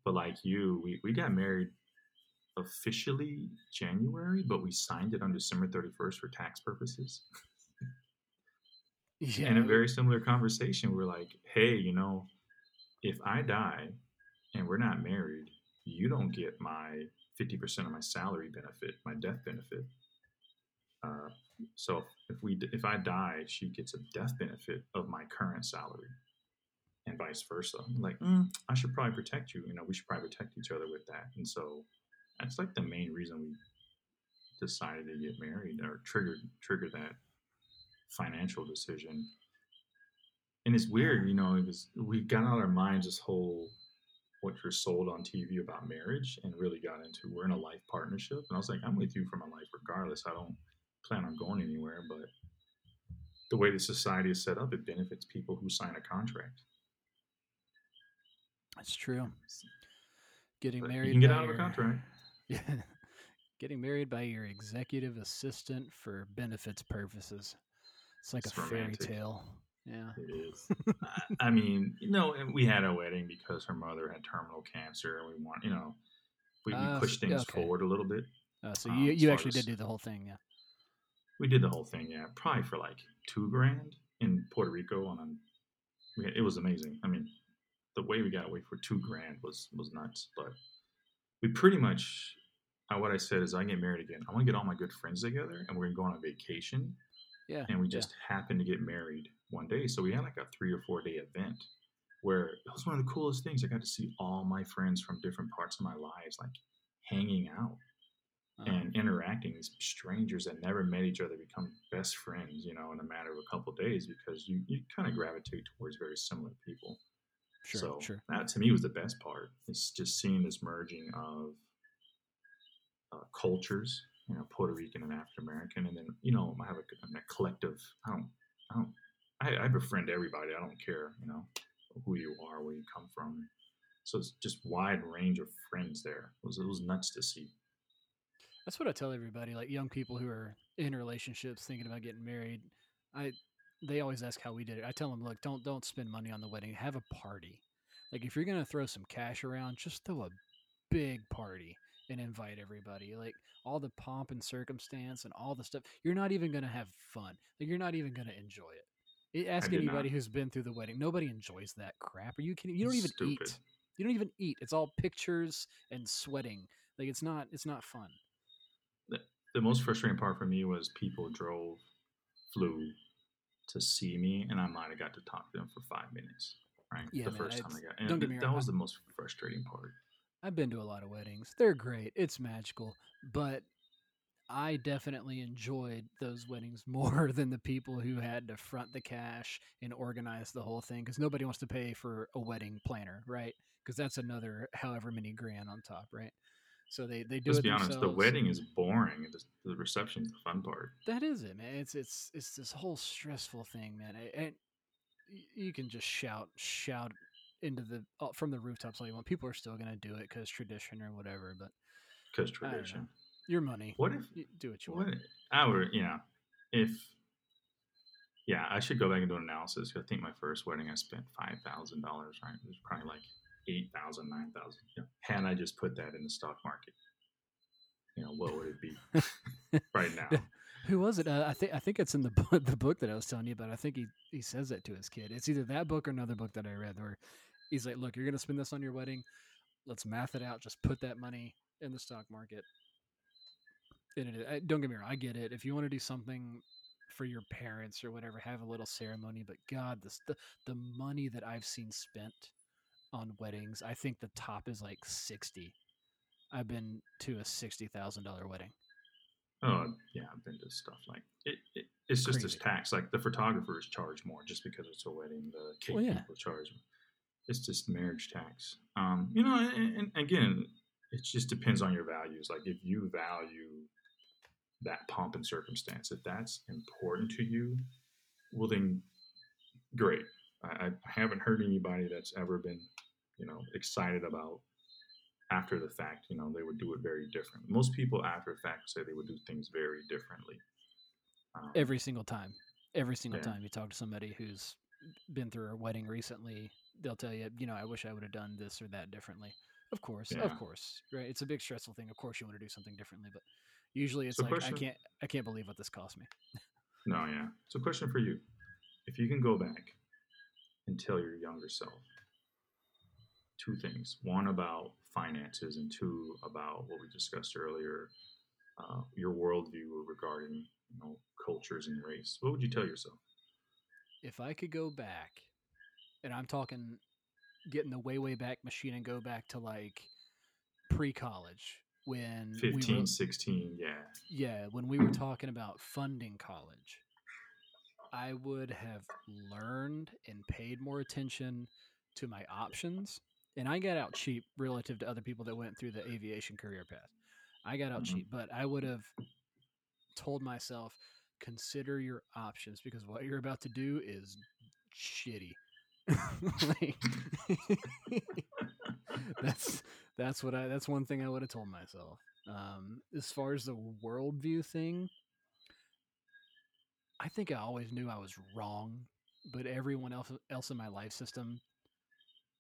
But like you, we, we got married officially January, but we signed it on December 31st for tax purposes. Yeah. In a very similar conversation, we're like, hey, you know, if I die and we're not married, you don't get my 50% of my salary benefit, my death benefit. Uh, so if we if I die, she gets a death benefit of my current salary, and vice versa. Like, mm, I should probably protect you. You know, we should probably protect each other with that. And so that's like the main reason we decided to get married or triggered triggered that financial decision. And it's weird, you know, because we got out of our minds this whole what you're sold on TV about marriage and really got into we're in a life partnership. And I was like, I'm with you for my life regardless. I don't plan on going anywhere, but the way the society is set up, it benefits people who sign a contract. That's true. Getting But married. you can get out of a contract. Yeah. Getting married by your executive assistant for benefits purposes. It's like It's a fairy tale. Yeah. It is. I- I mean, you know, we had a wedding because her mother had terminal cancer, and we want, you know, we, we Ah, pushed things okay. forward a little bit. Uh, so Um, you, you actually as- did do the whole thing, yeah. We did the whole thing, yeah, probably for like two grand in Puerto Rico on a. We, it was amazing. I mean, the way we got away for two grand was was nuts. But we pretty much, uh, what I said is, I get married again. I want to get all my good friends together, and we're gonna go on a vacation. Yeah. and we yeah. just happened to get married one day. So we had like a three or four day event where it was one of the coolest things. I got to see all my friends from different parts of my lives, like hanging out and interacting. These strangers that never met each other become best friends, you know, in a matter of a couple days because you, you kind of gravitate towards very similar people. sure, so sure. that to me was the best part. It's just seeing this merging of uh, cultures, you know, Puerto Rican and African American, and then you know, I have a, a collective. I don't, I don't, I, I befriend everybody. I don't care, you know, who you are, where you come from. So it's just wide range of friends there. It was it was nuts to see. That's what I tell everybody, like young people who are in relationships thinking about getting married. I they always ask how we did it. I tell them, look, don't don't spend money on the wedding. Have a party. Like if you're gonna throw some cash around, just throw a big party and invite everybody. Like all the pomp and circumstance and all the stuff. You're not even gonna have fun. Like you're not even gonna enjoy it. I- Ask anybody not. who's been through the wedding. Nobody enjoys that crap. Are you kidding? You don't even Stupid. eat. You don't even eat. It's all pictures and sweating. Like it's not. It's not fun. The most frustrating part for me was people drove, flew to see me, and I might have got to talk to them for five minutes. Right, Yeah, the man, first time I got, don't get me that was the most frustrating part. I've been to a lot of weddings. They're great. It's magical. But I definitely enjoyed those weddings more than the people who had to front the cash and organize the whole thing because nobody wants to pay for a wedding planner, right? Because that's another however many grand on top, right? So they, they do Let's be honest, the wedding is boring. The, the reception's the fun part. That is it, man. It's it's it's this whole stressful thing, man. And you can just shout shout into the uh, from the rooftops all you want. People are still gonna do it because tradition or whatever. But Because know. tradition. your money. What if You do what you What want. I would, yeah. If yeah, I should go back and do an analysis. I think my first wedding I spent five thousand dollars. Right, it was probably like eight thousand, nine thousand. You know, had I just put that in the stock market, you know, what would it be right now? Who was it? Uh, I think I think it's in the book, the book that I was telling you about. I think he he says that to his kid. It's either that book or another book that I read where he's like, "Look, you're gonna spend this on your wedding. Let's math it out. Just put that money in the stock market." And it, I, don't get me wrong, I get it. If you want to do something for your parents or whatever, have a little ceremony. But God, this the the money that I've seen spent on weddings, I think the top is like sixty. I've been to a sixty thousand dollar wedding. Oh yeah, I've been to stuff like it. it it's just this tax. Like the photographers charge more just because it's a wedding. The cake Well, yeah. people charge. It's just marriage tax. Um, you know, and, and again, it just depends on your values. Like if you value that pomp and circumstance. If that's important to you, well then, great. I, I haven't heard anybody that's ever been, you know, excited about after the fact. You know, they would do it very different. Most people after the fact say they would do things very differently. Um, Every single time. Every single Yeah. time you talk to somebody who's been through a wedding recently, they'll tell you, you know, I wish I would have done this or that differently. Of course, Yeah. of course, right? It's a big stressful thing. Of course, you want to do something differently, but usually it's So like I can't, I can't believe what this cost me. No, yeah. So, question for you: If you can go back and tell your younger self two things: one about finances, and two about what we discussed earlier, uh, your worldview regarding you know cultures and race. What would you tell yourself? If I could go back, and I'm talking getting the way, way back machine and go back to like pre-college when we 15, were, 16, yeah. yeah, when we were talking about funding college, I would have learned and paid more attention to my options. And I got out cheap relative to other people that went through the aviation career path. I got out Mhm. cheap, but I would have told myself, consider your options because what you're about to do is shitty. That's that's what I that's one thing I would have told myself. Um, as far as the worldview thing, I think I always knew I was wrong, but everyone else else in my life system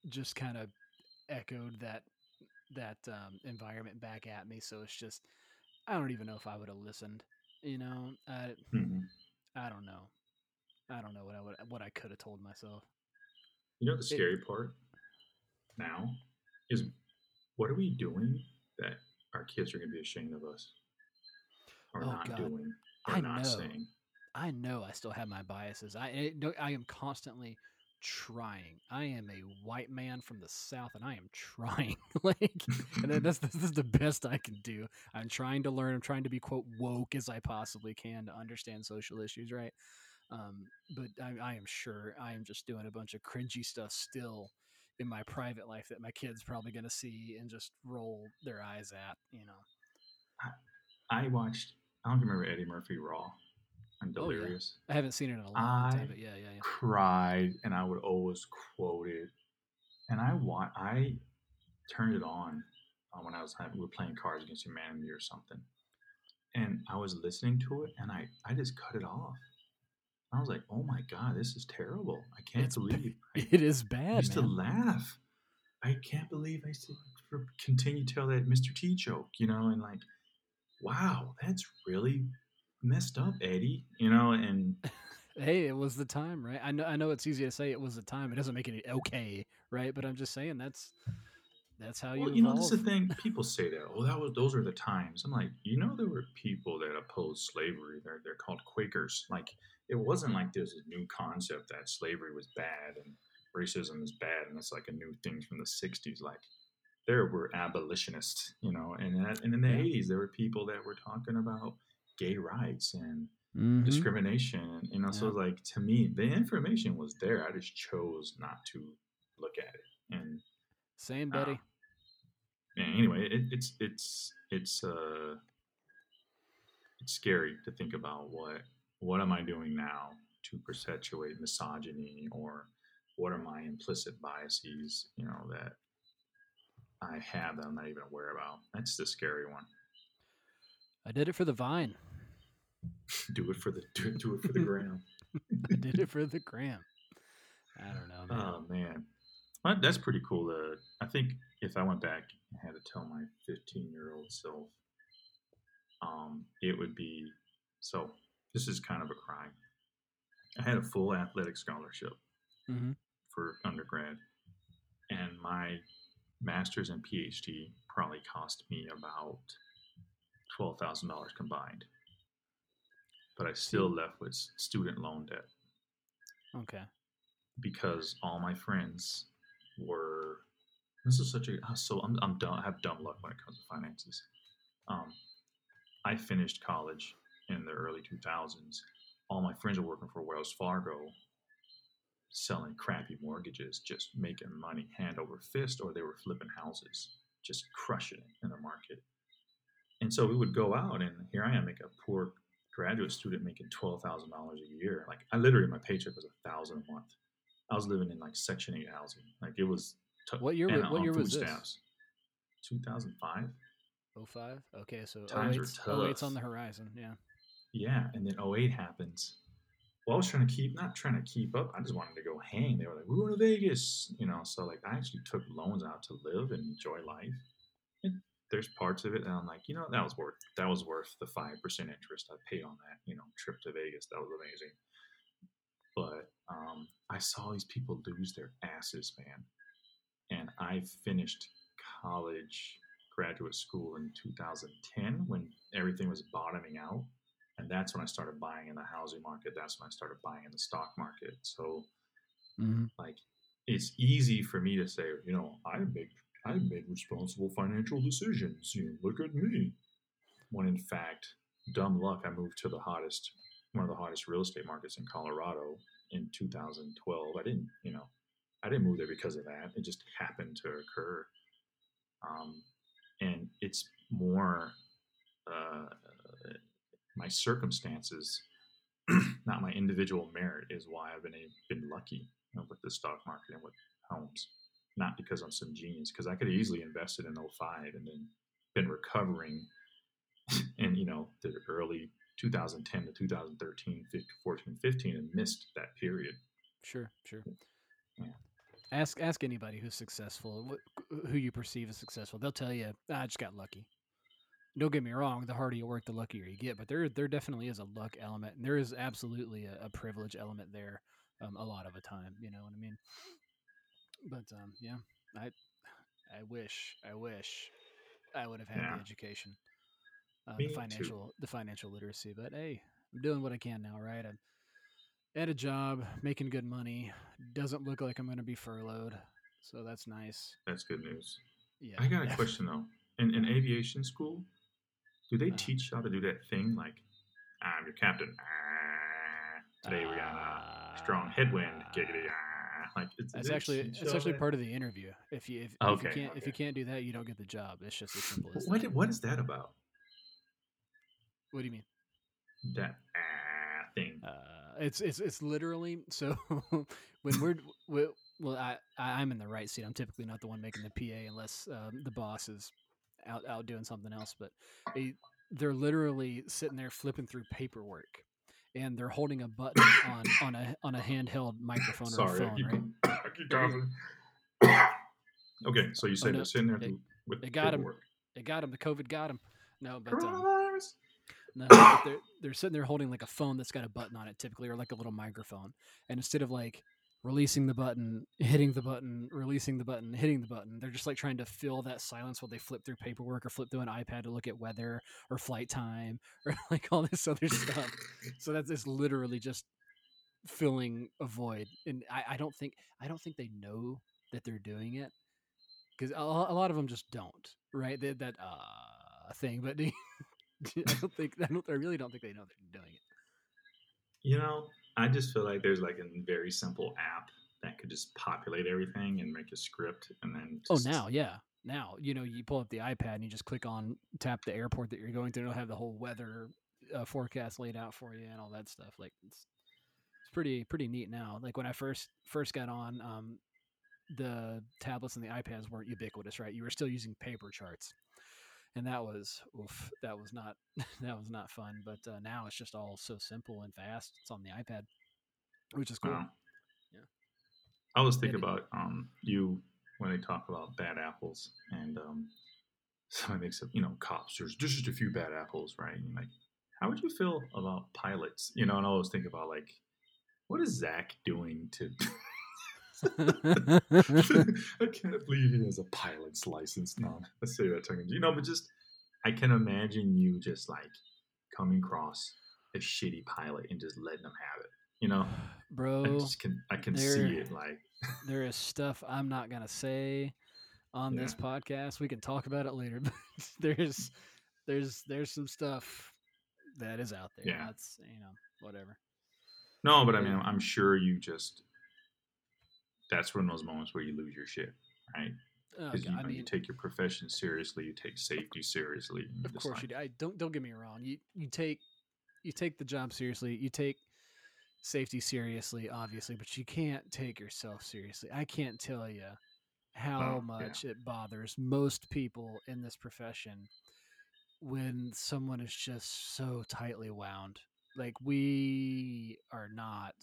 just kind of echoed that that um, environment back at me. So it's just I don't even know if I would have listened. You know, I Mhm. I don't know. I don't know what I would what I could have told myself. You know the scary part now is what are we doing that our kids are going to be ashamed of us or Oh, not God. doing or I not know. saying? I know I still have my biases. I I am constantly trying. I am a white man from the south, and I am trying. like, and that's this is the best I can do. I'm trying to learn. I'm trying to be quote woke as I possibly can to understand social issues, right? Um, but I, I am sure I am just doing a bunch of cringy stuff still in my private life that my kids probably going to see and just roll their eyes at. You know, I watched. I don't remember Eddie Murphy Raw. I'm Oh, yeah. delirious. I haven't seen it in a long time, I- but yeah, yeah, yeah. Cried, and I would always quote it. And I want. I turned it on uh, when I was having, we were playing Cards Against Humanity or something, and I was listening to it, and I I just cut it off. I was like, "Oh my god, this is terrible! I can't It's believe I It is I bad, used to man. laugh. I can't believe I used to continue to tell that Mr. T joke, you know, and like, wow, that's really messed up, Eddie, you know, and Hey, it was the time, right? I know. I know it's easy to say it was the time. It doesn't make it okay, right? But I'm just saying that's that's how you well, you know, this is the thing. People say that, oh, that was those are the times. I'm like, you know, there were people that opposed slavery. They're they're called Quakers. Like, it wasn't like there's a new concept that slavery was bad and racism is bad, and it's like a new thing from the '60s. Like, there were abolitionists, you know, and that, and in the Yeah. '80s there were people that were talking about gay rights and Mhm. discrimination. And, you know, so like to me, the information was there. I just chose not to look at it. And Same, uh, buddy. yeah, anyway, it, it's it's it's uh it's scary to think about what what am I doing now to perpetuate misogyny or what are my implicit biases, you know, that I have that I'm not even aware about. That's the scary one. I did it for the vine. Do it for the do, do it for the gram. I did it for the gram. I don't know, man. Oh man, well, that's pretty cool. To, I think if I went back and had to tell my 15 year old self, um, it would be so. This is kind of a crime. I had a full athletic scholarship Mhm. for undergrad, and my master's and PhD probably cost me about twelve thousand dollars combined. But I still left with student loan debt Okay. because all my friends were. This is such a uh, so I'm I'm dumb. I have dumb luck when it comes to finances. Um, I finished college in the early 2000s. All my friends were working for Wells Fargo, selling crappy mortgages, just making money hand over fist, or they were flipping houses, just crushing it in the market. and so we would go out, and here I am, like a poor graduate student making twelve thousand dollars a year. Like I literally, my paycheck was a thousand a month. I was living in like Section Eight housing. Like it was. T- What year and wa- what on year food was this? stamps. Two thousand five. 05? Okay, so oh Times were 08's, 08's on the horizon. Yeah. Yeah, and then 08 happens. Well, I was trying to keep, not trying to keep up. I just wanted to go hang. They were like, "We're going to Vegas," you know. So like, I actually took loans out to live and enjoy life. And there's parts of it that I'm like, you know, that was worth that was worth the five percent interest I paid on that, you know, trip to Vegas. That was amazing. But um, I saw these people lose their asses, man. And I finished college, graduate school in 2010 when everything was bottoming out and that's when I started buying in the housing market. That's when I started buying in the stock market. So Mm-hmm. like it's easy for me to say, you know, I make I made responsible financial decisions. You know, look at me. When in fact, dumb luck, I moved to the hottest one of the hottest real estate markets in Colorado in 2012. I didn't, you know, I didn't move there because of that. It just happened to occur. Um, and it's more uh, my circumstances, not my individual merit, is why I've been a, been lucky you know, with the stock market and with homes. Not because I'm some genius, because I could easily invested in 05 and then been recovering in you know the early 2010 to 2013, 15, 14, 15, and missed that period. Sure, sure. Yeah. Ask ask anybody who's successful, who you perceive as successful. They'll tell you, "Ah, "I just got lucky." Don't get me wrong; the harder you work, the luckier you get. But there, there definitely is a luck element, and there is absolutely a, a privilege element there. Um, a lot of the time, you know what I mean. But um, yeah, I, I wish, I wish, I would have had Yeah. the education, uh, the too. financial, the financial literacy. But hey, I'm doing what I can now, right? I'm at a job, making good money. Doesn't look like I'm going to be furloughed, so that's nice. That's good news. Yeah. I got a question though. In, in aviation school, do they Uh. teach how to do that thing like, I'm your captain. Ah, today we got a strong headwind. Giggity. Ah. Like, it's, That's actually it's actually part of the interview. If you if, if you can't if you can't do that, you don't get the job. It's just as simple as What, that. what is that about? What do you mean? That ah thing. Uh, it's it's it's literally so when we're we, well I I- I'm in the right seat. I'm typically not the one making the PA unless um, the boss is out out doing something else. But they, they're literally sitting there flipping through paperwork, and they're holding a button on on a on a handheld microphone or a Sorry, phone, keep, right? I keep coughing. okay, so you said no, they're sitting there they- with they got 'em. paperwork. It got him. The COVID got him. No, but um, No, but they're they're sitting there holding like a phone that's got a button on it typically, or like a little microphone. And instead of like releasing the button, hitting the button, releasing the button, hitting the button, they're just like trying to fill that silence while they flip through paperwork or flip through an iPad to look at weather or flight time or like all this other stuff. So that's it's literally just filling a void. And I, I don't think I don't think they know that they're doing it because a, a lot of them just don't, right? They, that uh thing, but. I don't think I don't. I really don't think they know they're doing it. You know, I just feel like there's like a very simple app that could just populate everything and make a script, and then Oh, now, yeah, now you know you pull up the iPad and you just click on tap the airport that you're going to. and It'll have the whole weather uh, forecast laid out for you and all that stuff. Like it's it's pretty pretty neat now. Like when I first first got on, um, the tablets and the iPads weren't ubiquitous, right? You were still using paper charts. And that was oof, that was not that was not fun. But uh, now it's just all so simple and fast. It's on the iPad, which is cool. Wow. Yeah. I always think Maybe. about um you when they talk about bad apples, and um somebody makes up, you know, cops. There's just a few bad apples, right? And like, how would you feel about pilots? You know, and I always think about like, what is Zach doing to? I can't believe he has a pilot's license. No, let's say that tongue. You know, but just I can imagine you just like coming across a shitty pilot and just letting them have it. You know, I Bro, just can I can there- see it like there is stuff I'm not gonna say on this podcast. We can talk about it later, but there's there's there's some stuff that is out there. Yeah. That's you know, whatever. no, but I mean I'm sure you just that's one of those moments where you lose your shit, right? Oh, Because God, you, I know, you take your profession seriously, you take safety seriously. of course like- you do. I don't don't get me wrong. You you take you take the job seriously. You take safety seriously, obviously, but you can't take yourself seriously. I can't tell you how Oh, yeah. much it bothers most people in this profession when someone is just so tightly wound. Like we are not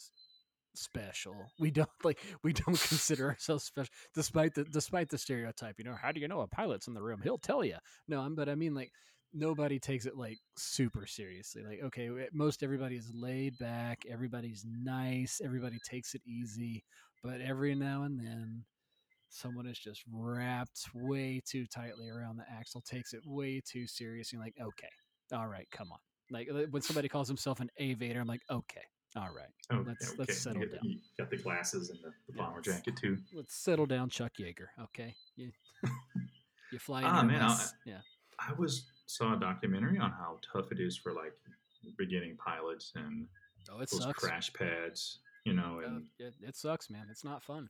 special. We don't like we don't consider ourselves special despite the despite the stereotype, you know, how do you know a pilot's in the room? He'll tell you. No, but I mean like nobody takes it like super seriously. Like okay, most everybody is laid back, everybody's nice, everybody takes it easy, but every now and then someone is just wrapped way too tightly around the axle, takes it way too serious. You're like, okay, all right, come on. Like when somebody calls himself an aviator, I'm like, okay, all right, Okay, let's- okay. let's settle get the- down. You got the glasses and the, the bomber let's- jacket too. let's settle down, Chuck Yeager. Okay, you you fly in Ah, man, I- yeah, I was saw a documentary on how tough it is for like beginning pilots and oh, it those sucks. crash pads. You know, Uh, it, it sucks, man. It's not fun.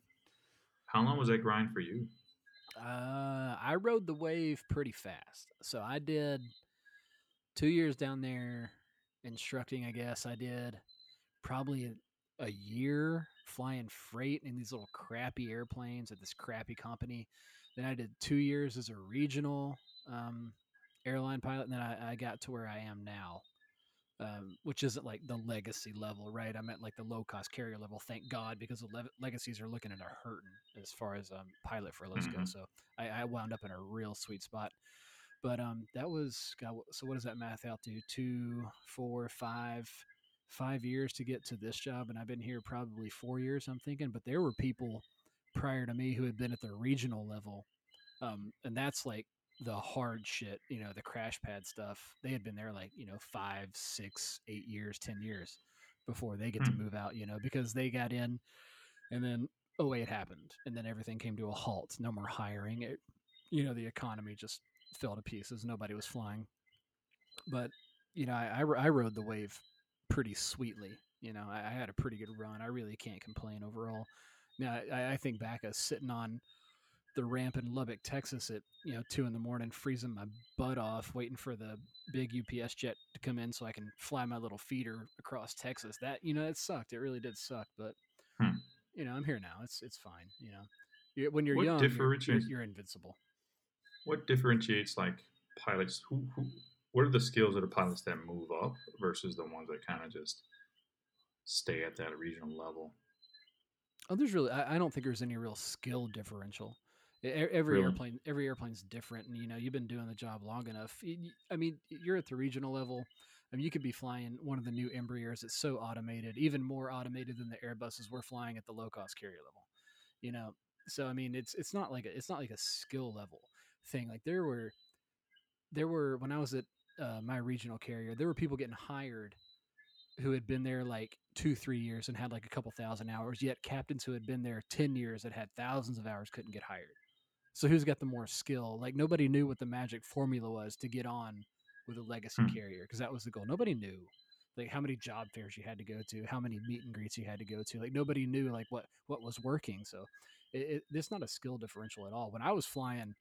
how long was that grind for you? Uh, I rode the wave pretty fast. So I did two years down there instructing, I guess. I did probably a, a year flying freight in these little crappy airplanes at this crappy company. Then I did two years as a regional um, airline pilot. And then I, I got to where I am now. Um, which isn't like the legacy level, right? I'm at like the low cost carrier level, thank God, because the le- legacies are looking at a hurting as far as um, pilot furloughs go. Mhm. So I, I wound up in a real sweet spot. But um, that was God, so. What does that math out to? Two, four, five, five years to get to this job, and I've been here probably four years. I'm thinking, but there were people prior to me who had been at the regional level, um, and that's like the hard shit. You know, the crash pad stuff. They had been there like you know five, six, eight years, ten years before they get to Hmm. move out. You know, because they got in, and then oh wait, it happened, and then everything came to a halt. No more hiring. It, you know, the economy just fell to pieces. Nobody was flying. But you know, I, I, I rode the wave pretty sweetly. You know, I, I had a pretty good run. I really can't complain overall. Now, I, I think back as sitting on the ramp in Lubbock, Texas at you know two in the morning, freezing my butt off, waiting for the big UPS jet to come in so I can fly my little feeder across Texas. That you know, it sucked. It really did suck. But Hmm. you know, I'm here now. It's it's fine. You know, you when you're What young, you're, you're, you're invincible. What differentiates like pilots? Who, who what are the skills of the pilots that move up versus the ones that kind of just stay at that regional level? Oh, there's really. I, I don't think there's any real skill differential. Every Really? airplane, every airplane's different, and you know you've been doing the job long enough. I mean, you're at the regional level. I mean, you could be flying one of the new Embraers that's so automated, even more automated than the Airbuses we're flying at the low cost carrier level. You know, so I mean, it's it's not like a, it's not like a skill level thing. Like there were, there were when I was at uh, my regional carrier, there were people getting hired who had been there like two, three years and had like a couple thousand hours, yet captains who had been there 10 years that had thousands of hours couldn't get hired. So who's got the more skill? Like nobody knew what the magic formula was to get on with a legacy Hmm. carrier because that was the goal. Nobody knew like how many job fairs you had to go to, how many meet and greets you had to go to. Like nobody knew like what what was working. So it, it, it's not a skill differential at all. When I was flying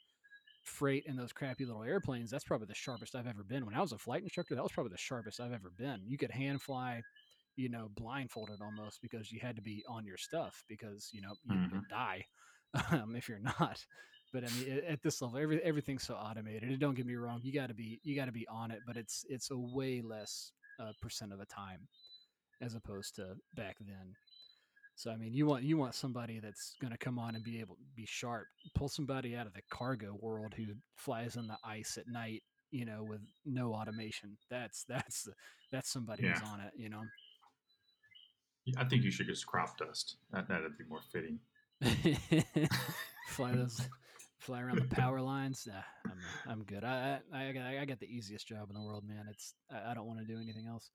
freight in those crappy little airplanes, that's probably the sharpest I've ever been. When I was a flight instructor, that was probably the sharpest I've ever been. You could hand fly, you know, blindfolded almost because you had to be on your stuff because you know you, Mhm. die um, if you're not. But I mean, at this level, every, everything's so automated. And don't get me wrong, you got to be you got to be on it, but it's it's a way less uh, percent of the time as opposed to back then. So I mean, you want you want somebody that's going to come on and be able to be sharp. Pull somebody out of the cargo world who flies on the ice at night, you know, with no automation. That's that's that's somebody who's on it, you know. I think you should just crop dust. That that'd be more fitting. fly those, fly around the power lines. Nah, I'm I'm good. I I I got, I got the easiest job in the world, man. It's I, I don't want to do anything else.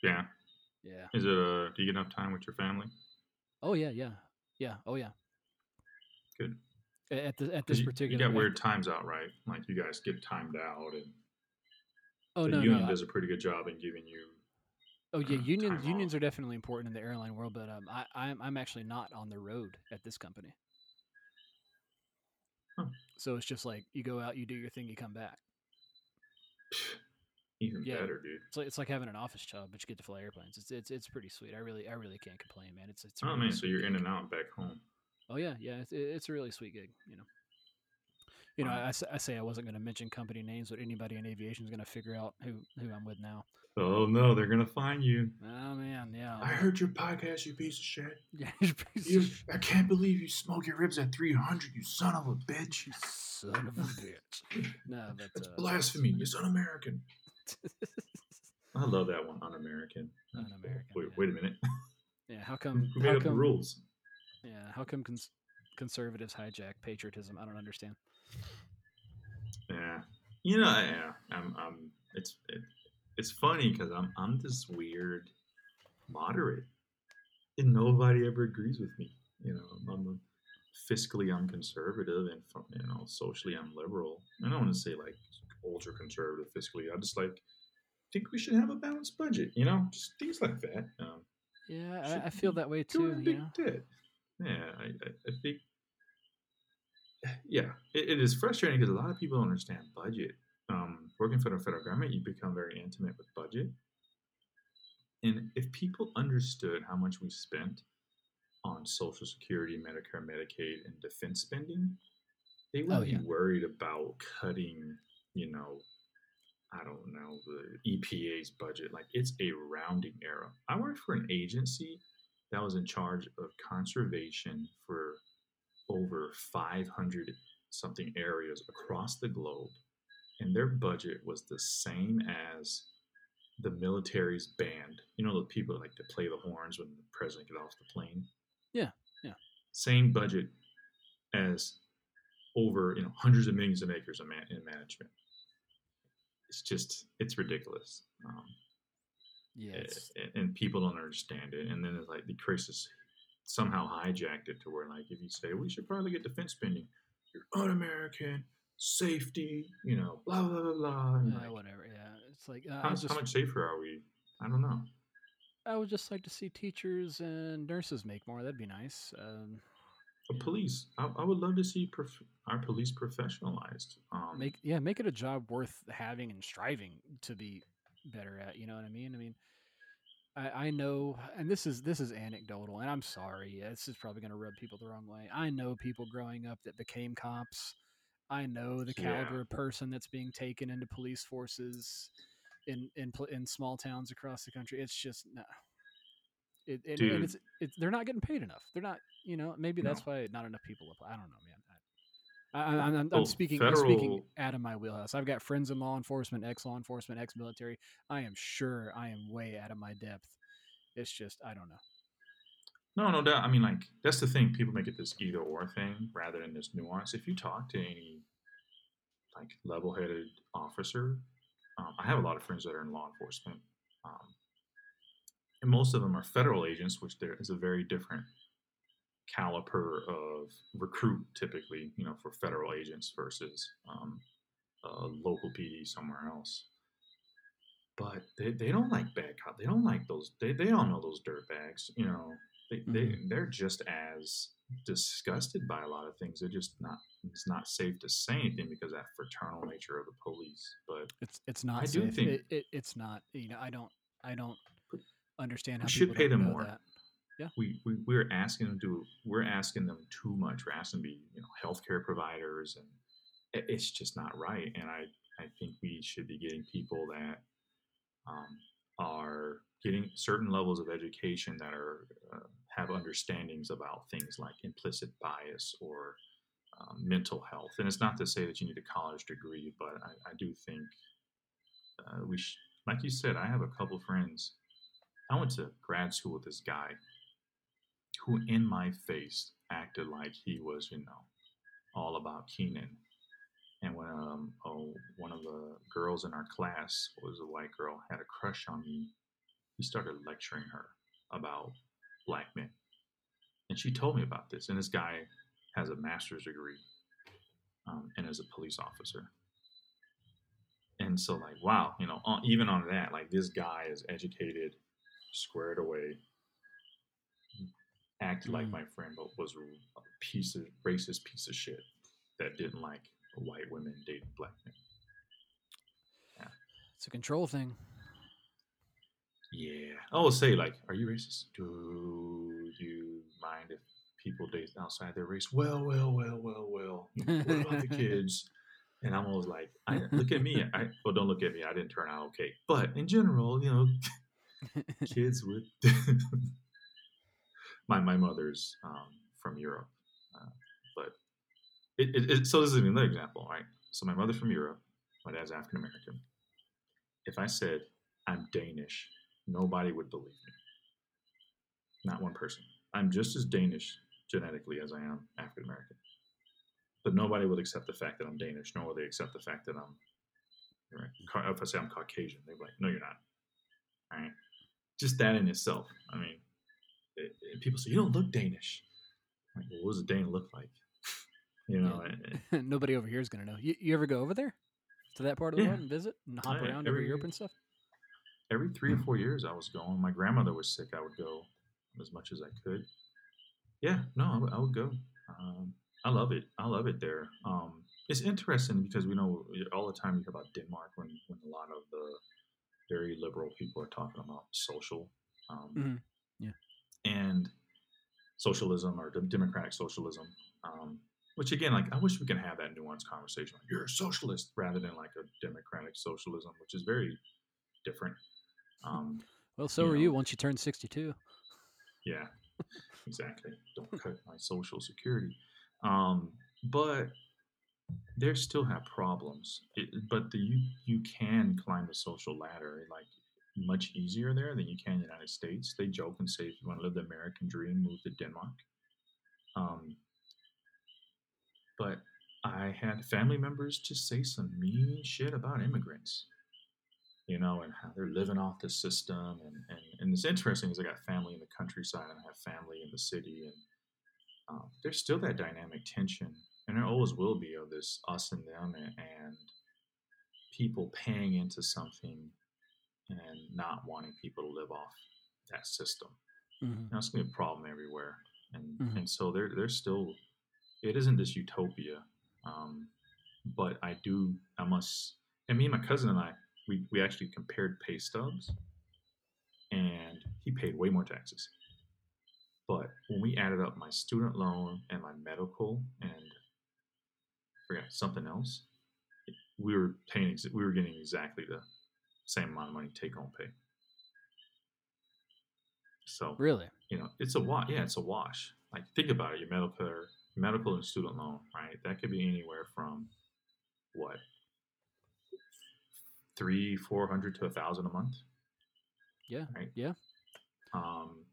Yeah. Yeah. Is it? Uh, do you get enough time with your family? Oh yeah, yeah, yeah. Oh yeah. Good. At the at this you, particular. you got weird times out, right? Like you guys get timed out, and oh the no union no. Does a pretty good job in giving you. Oh yeah, uh, unions unions off. are definitely important in the airline world, but um, I I'm I'm actually not on the road at this company. Huh. So it's just like you go out, you do your thing, you come back. Even Yeah. better, dude. It's like it's like having an office job, but you get to fly airplanes. It's it's it's pretty sweet. I really I really can't complain, man. It's it's. Oh really man, so you're in and out back home. Oh yeah, yeah. It's, it's a really sweet gig. You know. You know, Wow. I, I say I wasn't going to mention company names, but anybody in aviation is going to figure out who who I'm with now. Oh no, they're gonna find you. Oh man, yeah. I heard your podcast, you piece of shit. Yeah, you piece You, of sh- I can't believe you smoke your ribs at 300, you son of a bitch. you son of a bitch. No, but That's uh, blasphemy. It's un-American. I love that one, un-American. Un-American, Wait, yeah. wait a minute. yeah, how come? Who made how up the rules? Yeah, how come cons- conservatives hijack patriotism? I don't understand. Yeah, you know, yeah. I'm, I'm. It's, it, it's funny because I'm, I'm this weird moderate, and nobody ever agrees with me. You know, I'm, I'm a, fiscally I'm conservative, and you know, socially I'm liberal. I don't want to say like ultra conservative fiscally. I just like think we should have a balanced budget. You know, just things like that. Um, Yeah, I, I feel that way too. a You big know, debt. Yeah, I, I, think. Yeah, it, it is frustrating because a lot of people don't understand budget. Um, working for the federal government, you become very intimate with budget. And if people understood how much we spent on Social Security, Medicare, Medicaid, and defense spending, they wouldn't Oh, yeah. be worried about cutting, you know, I don't know, the EPA's budget. Like it's a rounding error. I worked for an agency that was in charge of conservation for over 500 something areas across the globe. And their budget was the same as the military's band. You know, the people that like to play the horns when the president get off the plane? Yeah, yeah. Same budget as over, you know, hundreds of millions of acres of man- in management. It's just, it's ridiculous. Um, yeah, a- it's, a- and people don't understand it. And then it's like the crisis somehow hijacked it to where, like, if you say we should probably get defense spending, you're un-American, safety, you know, blah blah blah blah. and yeah, like, whatever. Yeah, it's like uh, how, was how much safer are we? I don't know. I would just like to see teachers and nurses make more. That'd be nice. Um, Police, I, I would love to see prof- our police professionalized. Um, make yeah, make it a job worth having and striving to be better at. You know what I mean? I mean, I, I know, and this is this is anecdotal, and I'm sorry. This is probably going to rub people the wrong way. I know people growing up that became cops. I know the Yeah. caliber of person that's being taken into police forces in in in small towns across the country. It's just no. It, and Dude. it's they're not getting paid enough. They're not, you know. Maybe No. that's why not enough people apply. I don't know, man. I, I'm, Well, I'm speaking. I'm speaking out of my wheelhouse. I've got friends in law enforcement, ex law enforcement, ex military. I am sure I am way out of my depth. It's just I don't know. No, no doubt. I mean, like that's the thing. People make it this either or thing rather than this nuance. If you talk to any like level-headed officer, um, I have a lot of friends that are in law enforcement, um, and most of them are federal agents, which there is a very different caliper of recruit typically. You know, for federal agents versus um, a local PD somewhere else. But they, they don't like bad cop. They don't like those. They, they all know those dirt bags. You know, they, they they're just as disgusted by a lot of things. They're just not. It's not safe to say anything because of that fraternal nature of the police. But It's it's not. I do think- it, it, it's not. You know, I don't I don't Understand we should pay them more. that. we, we we're asking them to. We're asking them too much. We're asking them to be you know healthcare providers, and it's just not right. And I I think we should be getting people that um, are getting certain levels of education that are uh, have understandings about things like implicit bias or um, mental health. And it's not to say that you need a college degree, but I, I do think uh, we, sh- like you said, I have a couple friends. I went to grad school with this guy who, in my face, acted like he was, you know, all about Keenan. And when um, oh, one of the girls in our class was a white girl, had a crush on me, he started lecturing her about black men. And she told me about this. And this guy has a master's degree um, and is a police officer. And so, like, wow, you know, even on that, like, this guy is educated, squared away, acted like Mm. my friend, but was a piece of racist piece of shit. that didn't like white women dating black men. Yeah. It's a control thing. Yeah. I will say, like, are you racist? Do you mind if people date outside their race? Well, well, well, well, well. What about the kids? And I'm always like, I, look at me. I well, don't look at me. I didn't turn out okay. But in general, you know, kids with my my mother's um, from Europe, uh, but it, it, it, so this is another example, right? So my mother's from Europe. My dad's African American. If I said I'm Danish, nobody would believe me. Not one person. I'm just as Danish genetically as I am African American. But nobody would accept the fact that I'm Danish, nor will they accept the fact that I'm. Right, if I say I'm Caucasian, they're like, "No, you're not." All right, just that in itself. I mean, it, it- people say you don't look Danish. Like, well, what does a Dane look like? you know, and- Nobody over here is gonna know. You, you ever go over there to that part of the Yeah. world and visit and hop yeah, around over every- Europe and stuff? every three or four years I was going. My grandmother was sick. I would go as much as I could. Yeah, no, I would, I would go. Um, I love it. I love it there. Um, it's interesting because we know all the time you hear about Denmark when, when a lot of the very liberal people are talking about social. Um, Mhm. Yeah. And socialism or de- democratic socialism. Um, which again, like I wish we could have that nuanced conversation. Like, You're a socialist rather than like a democratic socialism, which is very different. Um, Well, so you are know. you once you turn 62. yeah, exactly. Don't cut my social security. Um, but they still have problems. It, but the, you you can climb the social ladder like much easier there than you can in the United States. They joke and say if you want to live the American dream, move to Denmark. Um, but I had family members just say some mean shit about immigrants you know, and how they're living off the system. And, and, and it's interesting because I got family in the countryside and I have family in the city. And um, there's still that dynamic tension, and there always will be of this us and them and, and people paying into something and not wanting people to live off that system. Mhm. That's gonna be a problem everywhere, and Mhm. and so there there's still it isn't this utopia, um, but I do I must and me and my cousin and I we we actually compared pay stubs, and he paid way more taxes. But when we added up my student loan and my medical and forgot something else, we were paying we were getting exactly the same amount of money take home pay. So Really? you know, it's a wash. Yeah, it's a wash. Like think about it. Your medical, medical and student loan, right? That could be anywhere from what three, four hundred to a thousand a month. Yeah. Right. Yeah. Um.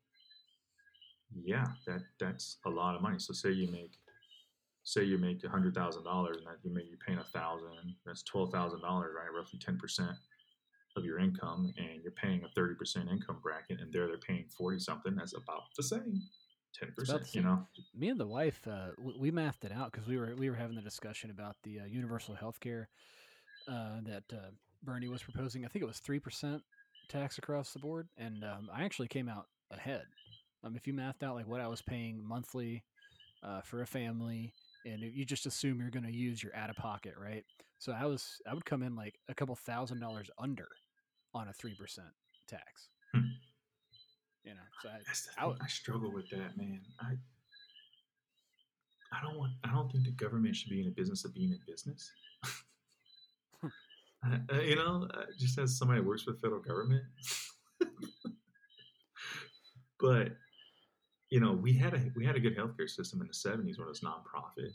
Yeah, that that's a lot of money. So say you make, say you make a hundred thousand dollars, and that you make you paying a thousand. That's twelve thousand dollars, right? Roughly ten percent of your income, and you're paying a thirty percent income bracket, and there they're paying forty something. That's about the same. 10% you know. Me and the wife, uh, we mathed it out because we were we were having the discussion about the uh, universal health care uh, that uh, Bernie was proposing. I think it was three percent tax across the board, and um, I actually came out ahead. Um, if you mathed out like what I was paying monthly uh, for a family, and if you just assume you're going to use your out of pocket, right? So I was I would come in like a couple thousand dollars under on a three percent tax. Hmm. You know, so I, That's the I thing. would- I struggle with that, man. I I don't want. I don't think the government should be in the business of being in business. I, uh, you know, just as somebody who works for the federal government. but you know, we had a we had a good healthcare system in the '70s when it was nonprofit,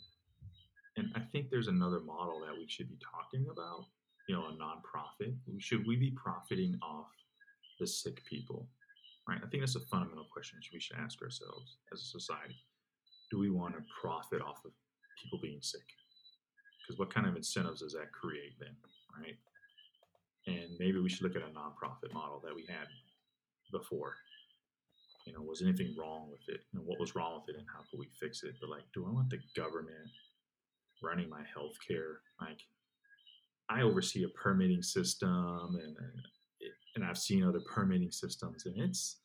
and I think there's another model that we should be talking about. You know, a nonprofit. Should we be profiting off the sick people? right? I think that's a fundamental question we should ask ourselves as a society. Do we want to profit off of people being sick? Because what kind of incentives does that create then, right? And maybe we should look at a nonprofit model that we had before. You know, was anything wrong with it? And what was wrong with it, and how could we fix it? But like, do I want the government running my health care? Like, I oversee a permitting system, and, uh, and I've seen other permitting systems, and it's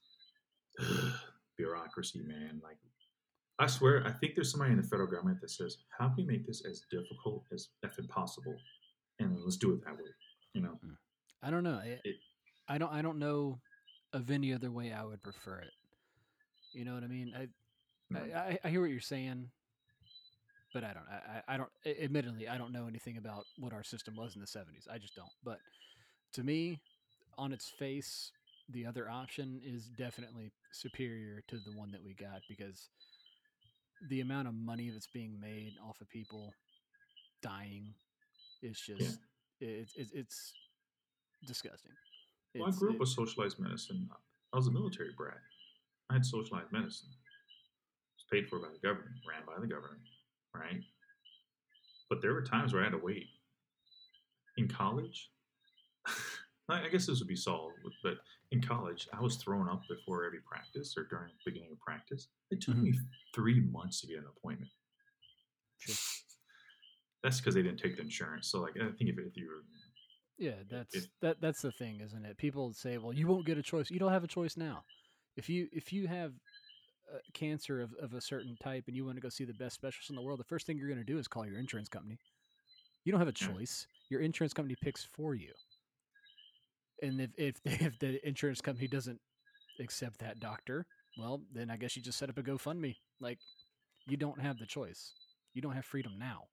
bureaucracy, man. Like, I swear, I think there's somebody in the federal government that says, "How can we make this as difficult as effing possible, and let's do it that way." You know, hmm. I don't know. I, It- I don't. I don't know of any other way I would prefer it. You know what I mean? I, I, I, I hear what you're saying, but I don't. I, I I don't. Admittedly, I don't know anything about what our system was in the '70s. I just don't. But to me, on its face, the other option is definitely superior to the one that we got because the amount of money that's being made off of people dying is just it's it's, it's disgusting. Well, I It's- grew up it- with socialized medicine. I was a military brat. I had socialized medicine. It was paid for by the government, ran by the government, right? But there were times where I had to wait. In college, I I guess this would be solved, but in college, I was thrown up before every practice or during the beginning of practice. It took mm-hmm. me three months to get an appointment. Sure. That's because they didn't take the insurance. So, like, I think if, if you were Yeah, that's that that's the thing, isn't it? People say, "Well, you won't get a choice. You don't have a choice now. If you if you have uh, cancer of, of a certain type and you want to go see the best specialist in the world, the first thing you're going to do is call your insurance company. You don't have a choice. Your insurance company picks for you. And if if if the insurance company doesn't accept that doctor, well, then I guess you just set up a GoFundMe. Like you don't have the choice. You don't have freedom now.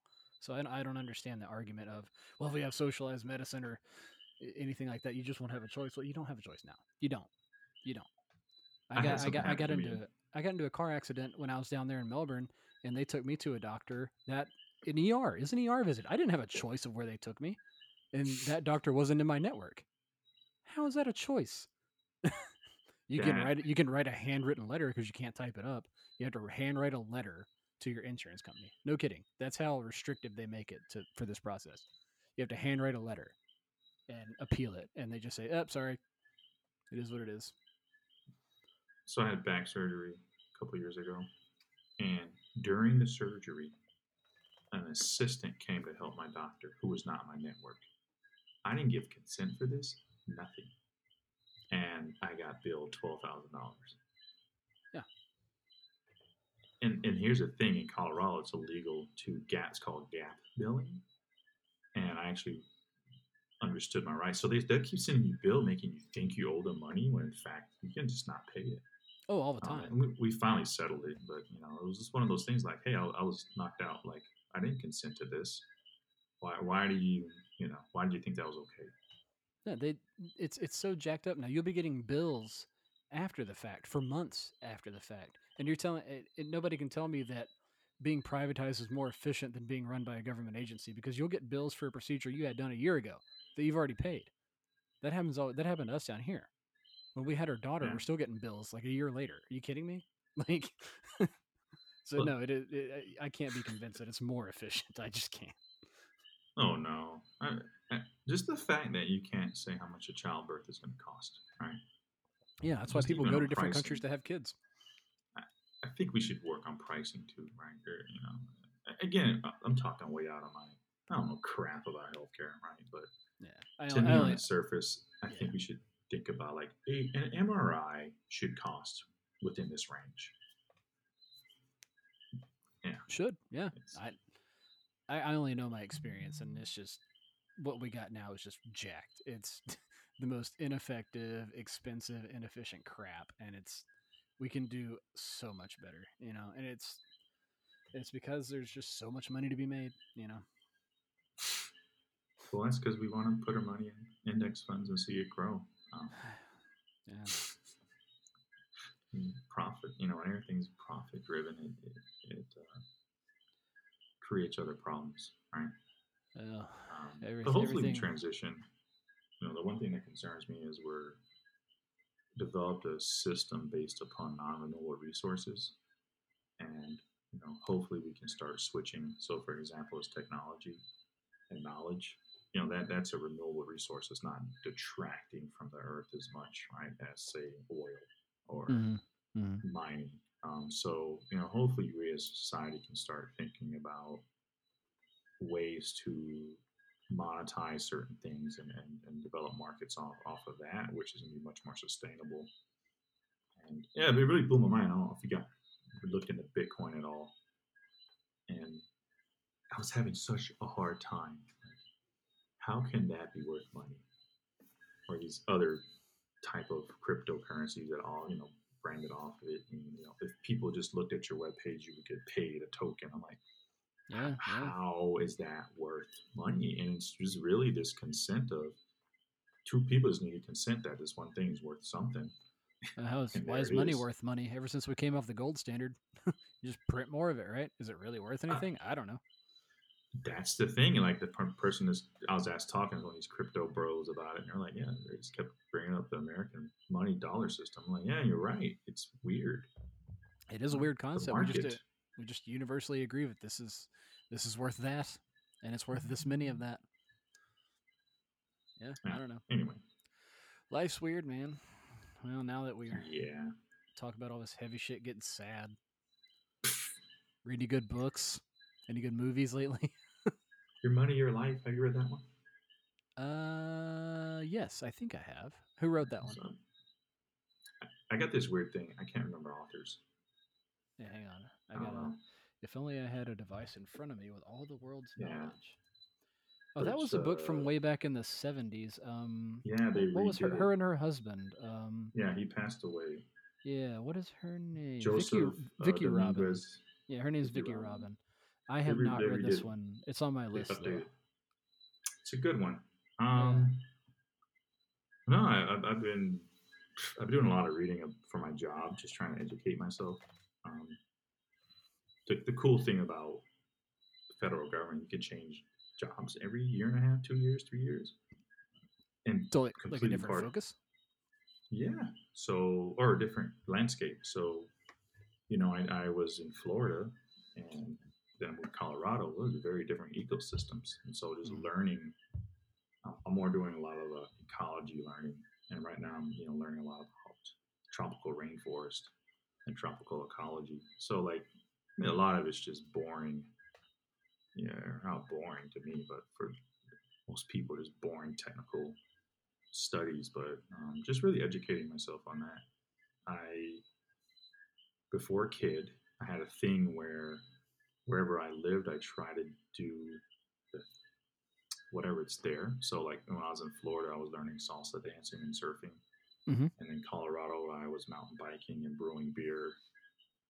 So I, I don't understand the argument of, well, if we have socialized medicine or anything like that, you just won't have a choice. Well, you don't have a choice now. You don't. You don't. I I got I something got I got into I got into a car accident when I was down there in Melbourne, and they took me to a doctor that an ER is an ER visit. I didn't have a choice of where they took me, and that doctor wasn't in my network. How is that a choice? you can write. You can write a handwritten letter because you can't type it up. You have to handwrite a letter to your insurance company. No kidding. That's how restrictive they make it to for this process. You have to handwrite a letter and appeal it, and they just say, "Oh, sorry, it is what it is." So I had back surgery a couple years ago, and during the surgery, an assistant came to help my doctor, who was not my network. I didn't give consent for this, nothing, and I got billed twelve thousand dollars. Yeah. And and here's the thing: in Colorado, it's illegal to gap. It's called gap billing, and I actually understood my rights. So they they keep sending you bill, making you think you owe them money, when in fact you can just not pay it. Oh, all the Um, time. and we, we finally settled it, but you know, it was just one of those things like, hey, I, I was knocked out. Like, I didn't consent to this. Why? Why do you, you know, why do you think that was okay? Yeah, they it's it's so jacked up now. You'll be getting bills after the fact for months after the fact, and you're telling it, it, nobody can tell me that being privatized is more efficient than being run by a government agency because you'll get bills for a procedure you had done a year ago that you've already paid. That happens all that happened to us down here when we had our daughter. Yeah. We're still getting bills like a year later. Are you kidding me? Like, so Well- no, it, it, it I can't be convinced that it's more efficient. I just can't. Oh no! I, I, just the fact that you can't say how much a childbirth is going to cost, right? Yeah, that's why people go to different pricing. countries to have kids. I think we should work on pricing too, right? Or, you know, again, I- I'm talking way out of my, I don't know crap about healthcare, right? But Yeah, to me, I on the surface, I Yeah. think we should think about like a, an MRI should cost within this range. Should yeah. It's- I, I I only know my experience, and it's just what we got now is just jacked. It's the most ineffective, expensive, inefficient crap, and it's we can do so much better, you know. And it's it's because there's just so much money to be made, you know. Well, that's because we want to put our money in index funds and see it grow. Um, Yeah, and profit, you know, when everything's profit driven, it, it, it uh, creates other problems, right? uh, Um, but hopefully we transition. You know, the one thing that concerns me is we're developed a system based upon non-renewable resources, and you know, hopefully we can start switching. So, for example, as technology and knowledge, you know, that that's a renewable resource. It's not detracting from the earth as much, right, as say oil or mhm, mhm. mining. Um, so, you know, hopefully we as a society can start thinking about ways to monetize certain things and, and, and develop markets off, off of that, which is going to be much more sustainable. And yeah, it really blew my mind. I don't know if you got looked into Bitcoin at all, and I was having such a hard time. How can that be worth money? Or these other type of cryptocurrencies that all you know branded off of it. And, you know, if people just looked at your webpage, you would get paid a token. I'm like, Yeah, yeah. how is that worth money? And it's just really this consent of two people just need to consent that this one thing is worth something. Uh, How is, why is money is. worth money? Ever since we came off the gold standard, you just print more of it, right? Is it really worth Uh, anything? I don't know. That's the thing. And like the person is, I was asked talking to one of these crypto bros about it, and they're like, yeah, they just kept bringing up the American money dollar system. I'm like, yeah, you're right. It's weird. It is a weird concept. We just uh, we just universally agree that this is this is worth that, and it's worth this many of that. Yeah, I don't know. Anyway, Life's weird, man. Well, now that we're yeah. talk about all this heavy shit, getting sad. Read any good books? Any good movies lately? Your money, your life. Have you read that one? Uh, yes, I think I have. Who wrote that one? So, I- got this weird thing. I can't remember authors. Yeah, hang on. I gotta. know. If only I had a device in front of me with all the world's Yeah. knowledge. Oh, that was a book from uh, way back in the seventies. Um, Yeah, they what was her, her and her husband? Um, Yeah, he passed away. yeah, what is her name? Joseph Vicki, uh, Vicki Robin. Yeah, her name's Vicki Vicki Robin. Robin. I have not they read this it. one. It's on my list. Though. It's a good one. Um, No, I, I've, I've been I've been doing a lot of reading for my job, just trying to educate myself. Um, the, the cool thing about the federal government, you can change jobs every year and a half, two years, three years, and So like, like a different part- focus. Yeah. So, or a different landscape. So, you know, I, I was in Florida and then with Colorado, those are very different ecosystems. And so just Mm. learning, I'm- I'm more doing a lot of uh, ecology learning. And right now I'm, you know, learning a lot about tropical rainforest and tropical ecology. So like, I mean, a lot of it's just boring. Yeah, not boring to me, but for most people, just boring technical studies, but um, just really educating myself on that. I, before kid, I had a thing where wherever I lived, I try to do the, whatever it's there. So, like when I was in Florida, I was learning salsa dancing and surfing. Mhm. And in Colorado, I was mountain biking and brewing beer.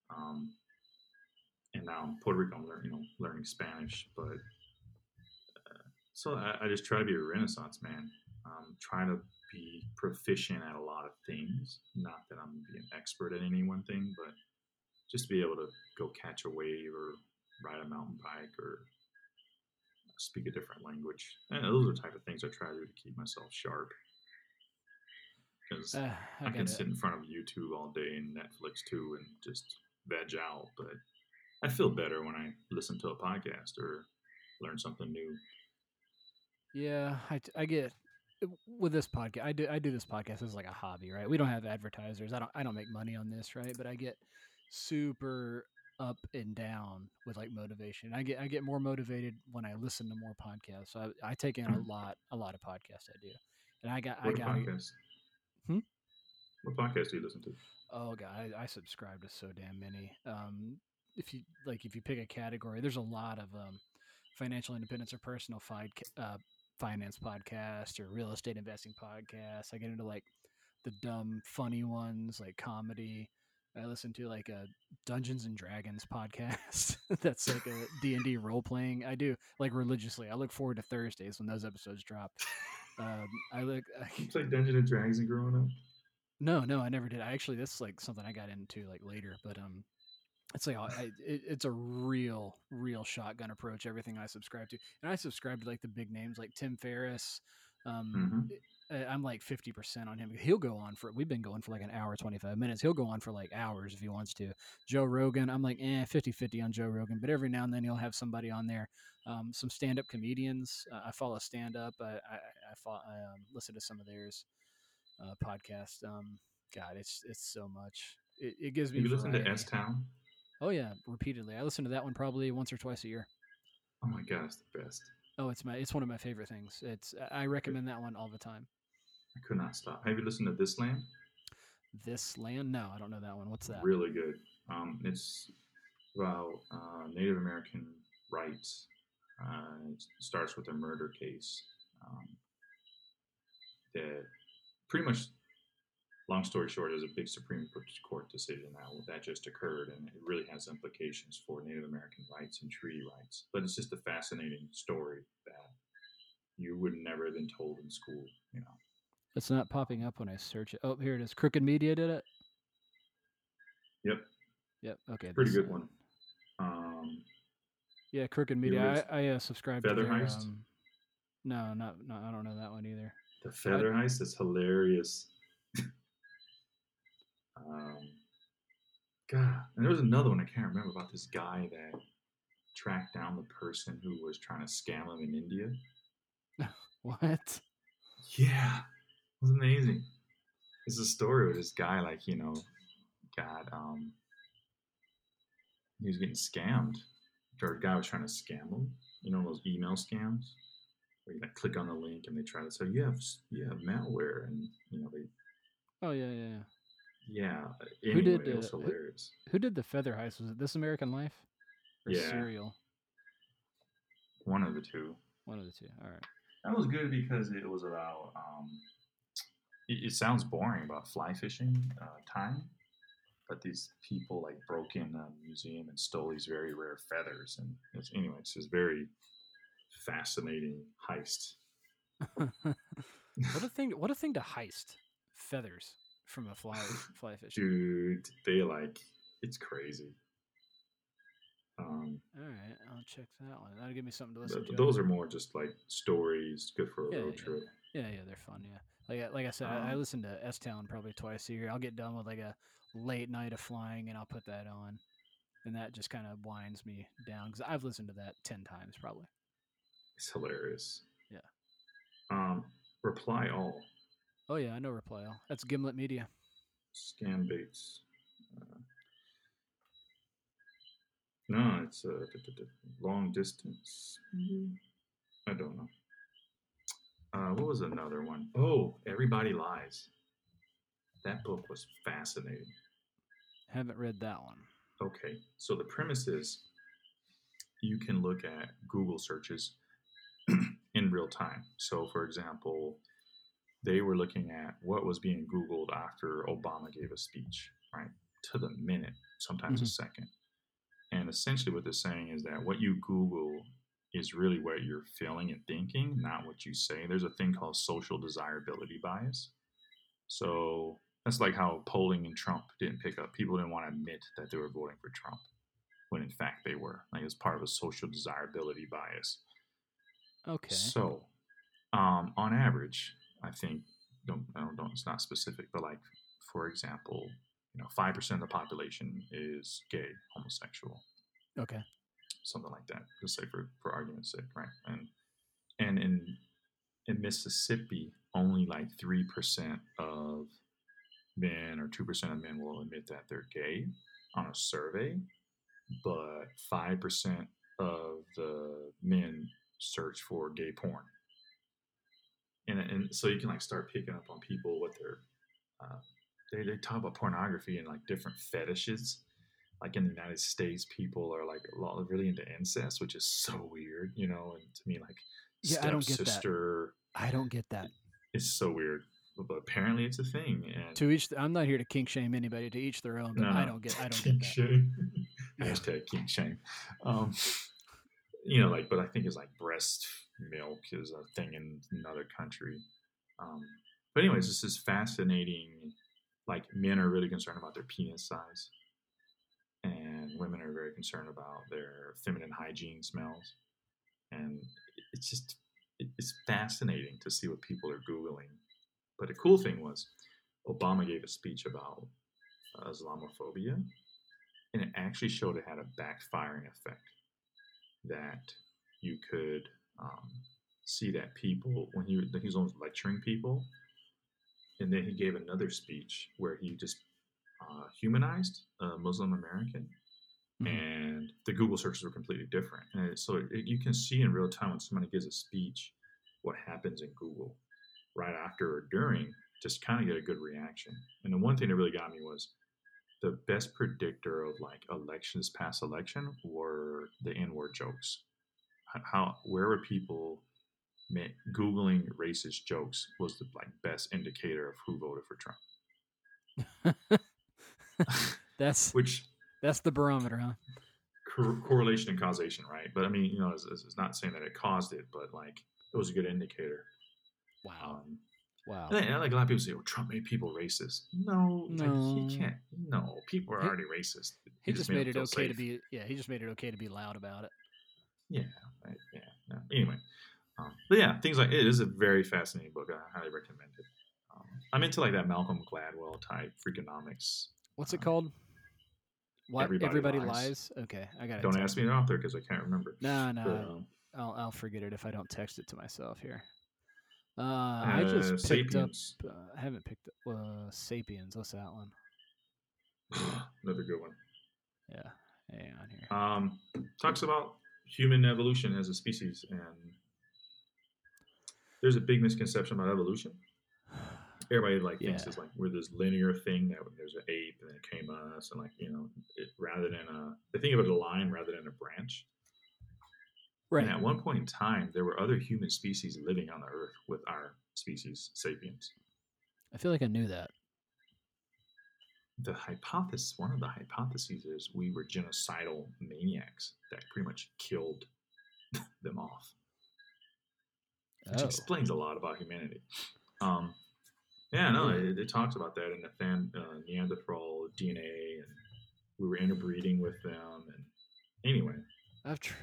Um, and now in Puerto Rico, I'm learning, you know, learning Spanish. But uh, so I, I just try to be a Renaissance man. Um, trying to be proficient at a lot of things. Not that I'm being expert at any one thing, but just to be able to go catch a wave or ride a mountain bike or speak a different language. And those are the type of things I try to do to keep myself sharp. Because Uh, I, I, can sit in front of YouTube all day and Netflix too and just veg out, but I feel better when I listen to a podcast or learn something new. Yeah, I, I get with this podcast. I do I do this podcast as like a hobby, right? We don't have advertisers. I don't I don't make money on this, right? But I get super up and down with like motivation. I get I get more motivated when I listen to more podcasts. So I, I take in a lot a lot of podcasts I do, and I got I What got podcast? Hmm? What podcast do you listen to? Oh god, I, I subscribe to so damn many. Um, if you like, if you pick a category, there's a lot of um, financial independence or personal fi- uh, finance podcast or real estate investing podcasts. I get into like the dumb, funny ones like comedy. I listen to like a Dungeons and Dragons podcast. That's like a D and D role playing. I do like religiously. I look forward to Thursdays when those episodes drop. Um, I look. You played Dungeons and Dragons growing up? No, no, I never did. I actually, this is like something I got into like later, but um, it's like I, it, it's a real, real shotgun approach. Everything I subscribe to, and I subscribe to like the big names like Tim Ferriss. Um, Mhm. I- I'm like fifty percent on him. He'll go on for. We've been going for like an hour, twenty five minutes. He'll go on for like hours if he wants to. Joe Rogan, I'm like eh, 50-50 on Joe Rogan, but every now and then he'll have somebody on there. Um, some stand up comedians. Uh, I follow stand up. I I, I, follow, I um, listen to some of theirs uh, podcast. Um, God, it's it's so much. It, it gives me. You listen to. S Town? Oh yeah, repeatedly. I listen to that one probably once or twice a year. Oh my god, it's the best. Oh, it's my it's one of my favorite things. It's I recommend that one all the time. I could not stop. Have you listened to This Land? This land? No, I don't know that one. What's that? Really good. Um, it's about uh, Native American rights. Uh, it starts with a murder case um, that pretty much, long story short, is a big Supreme Court decision that that just occurred, and it really has implications for Native American rights and treaty rights. But it's just a fascinating story that you would never have been told in school, you know. It's not popping up when I search it. Oh, here it is. Crooked Media did it. Yep, Yep. Okay. pretty good one. Um, Yeah, Crooked Media. I, I uh, subscribe Feather to their, Heist? Um, no, not no. I don't know that one either. The Feather Heist is hilarious. um, God, and there was another one I can't remember about this guy that tracked down the person who was trying to scam him in India. What? Yeah, was amazing. It's a story with this guy, like you know, got, um, he was getting scammed. Or a guy was trying to scam him. You know those email scams where you like click on the link and they try to say you have you have malware, and you know they Oh yeah, yeah. yeah. Yeah. Who did, it was uh, who- hilarious. Who did the Feather Heist? Was it This American Life? Or Yeah. Serial? One of the two. One of the two. All right. That was good because it was about. Um, it, it sounds boring about fly fishing uh, time, but these people like broke in a museum and stole these very rare feathers, and it's, anyway, it's just very fascinating heist. what a thing! What a thing to heist feathers from a fly fly fish. Dude, they like it's crazy. Um, All right, I'll check that one. That'll give me something to th- listen to. those are more just like stories, good for a Yeah, road yeah. trip. Yeah, yeah, they're fun. Yeah, like I- like I said, I, I Um, listen to S Town probably twice a year. I'll get done with like a late night of flying, and I'll put that on, and that just kind of winds me down because I've listened to that ten times probably. It's hilarious. Yeah. Um, reply all. Oh yeah, I know Reply All. That's Gimlet Media. Scam baits. Uh, no, it's a long distance. I don't know. Uh, what was another one? Oh, Everybody Lies. That book was fascinating. Haven't read that one. Okay, so the premise is you can look at Google searches in real time. So, for example, they were looking at what was being Googled after Obama gave a speech, right? To the minute, sometimes a second. And essentially, what they're saying is that what you Google is really what you're feeling and thinking, not what you say. There's a thing called social desirability bias. So, that's like how polling in Trump didn't pick up. People didn't want to admit that they were voting for Trump when in fact they were. Like it's part of a social desirability bias. Okay. So, um, on average, I think don't I don't, don't it's not specific, but like for example, you know, five percent of the population is gay, homosexual, Okay. Something like that. Just say for for argument's sake, right? And and in in Mississippi, only like three percent of men or two percent of men will admit that they're gay on a survey, but five percent of the men search for gay porn. And, and so you can like start picking up on people what they're uh, they, they talk about pornography and like different fetishes like in the United States, people are like a lot really into incest, which is so weird, you know. And to me, like Yeah, I don't get that. stepsister I don't get that. is so weird, but, apparently it's a thing. And To each, I'm not here to kink shame anybody. To each their own. But No, I don't get. I don't kink get that. shame. Hashtag kink shame. Um, you know, like, but I think it's like breast milk is a thing in another country. Um, but anyways, this is fascinating. Like men are really concerned about their penis size, women are very concerned about their feminine hygiene smells. And it's just, it's fascinating to see what people are googling. But the cool thing was, Obama gave a speech about Islamophobia, and it actually showed it had a backfiring effect. That you could um, see that people when he he was almost lecturing people, and then he gave another speech where he just uh, humanized a Muslim American, Mhm. and the Google searches were completely different. And so it, you can see in real time when somebody gives a speech what happens in Google right after or during, just kind of get a good reaction. And the one thing that really got me was the best predictor of like elections past election were the N-word jokes. How where were people googling racist jokes was the like best indicator of who voted for Trump. That's Which that's the barometer, huh? cor- correlation and causation, right? But I mean, you know, it's, it's not saying that it caused it, but like it was a good indicator. Wow. Um, Wow. and then, like a lot of people say, "Oh, Trump made people racist." No, like, No. he can't. No, people are He- already racist. He just made them it okay to be yeah, he just made it okay to be loud about it. Yeah, right, yeah. No. Anyway, um, but yeah, things like it is a very fascinating book. I highly recommend it. Um, I'm into like that Malcolm Gladwell type freakonomics. What's it Uh, called? What Everybody everybody, Lies. lies. Okay, I got it. Don't ask me an author because I can't remember. No, no, But, um, I'll I'll forget it if I don't text it to myself here. Uh, I just uh, picked Sapiens, up. Uh, I haven't picked up uh, Sapiens. What's that one? another good one. Yeah, hang on here. Um, talks about human evolution as a species, and there's a big misconception about evolution. Everybody like thinks Yeah. it's like we're this linear thing that there's an ape and then it came us, and like you know, it, rather than a they think of it a line rather than a branch. Right. And at one point in time, there were other human species living on the Earth with our species, sapiens. I feel like I knew that. The hypothesis, one of the hypotheses, is we were genocidal maniacs that pretty much killed them off. which Oh, explains a lot about humanity. Um, yeah, no, it, it talks about that in the Than, uh, Neanderthal DNA, and we were interbreeding with them. And anyway, I've tr-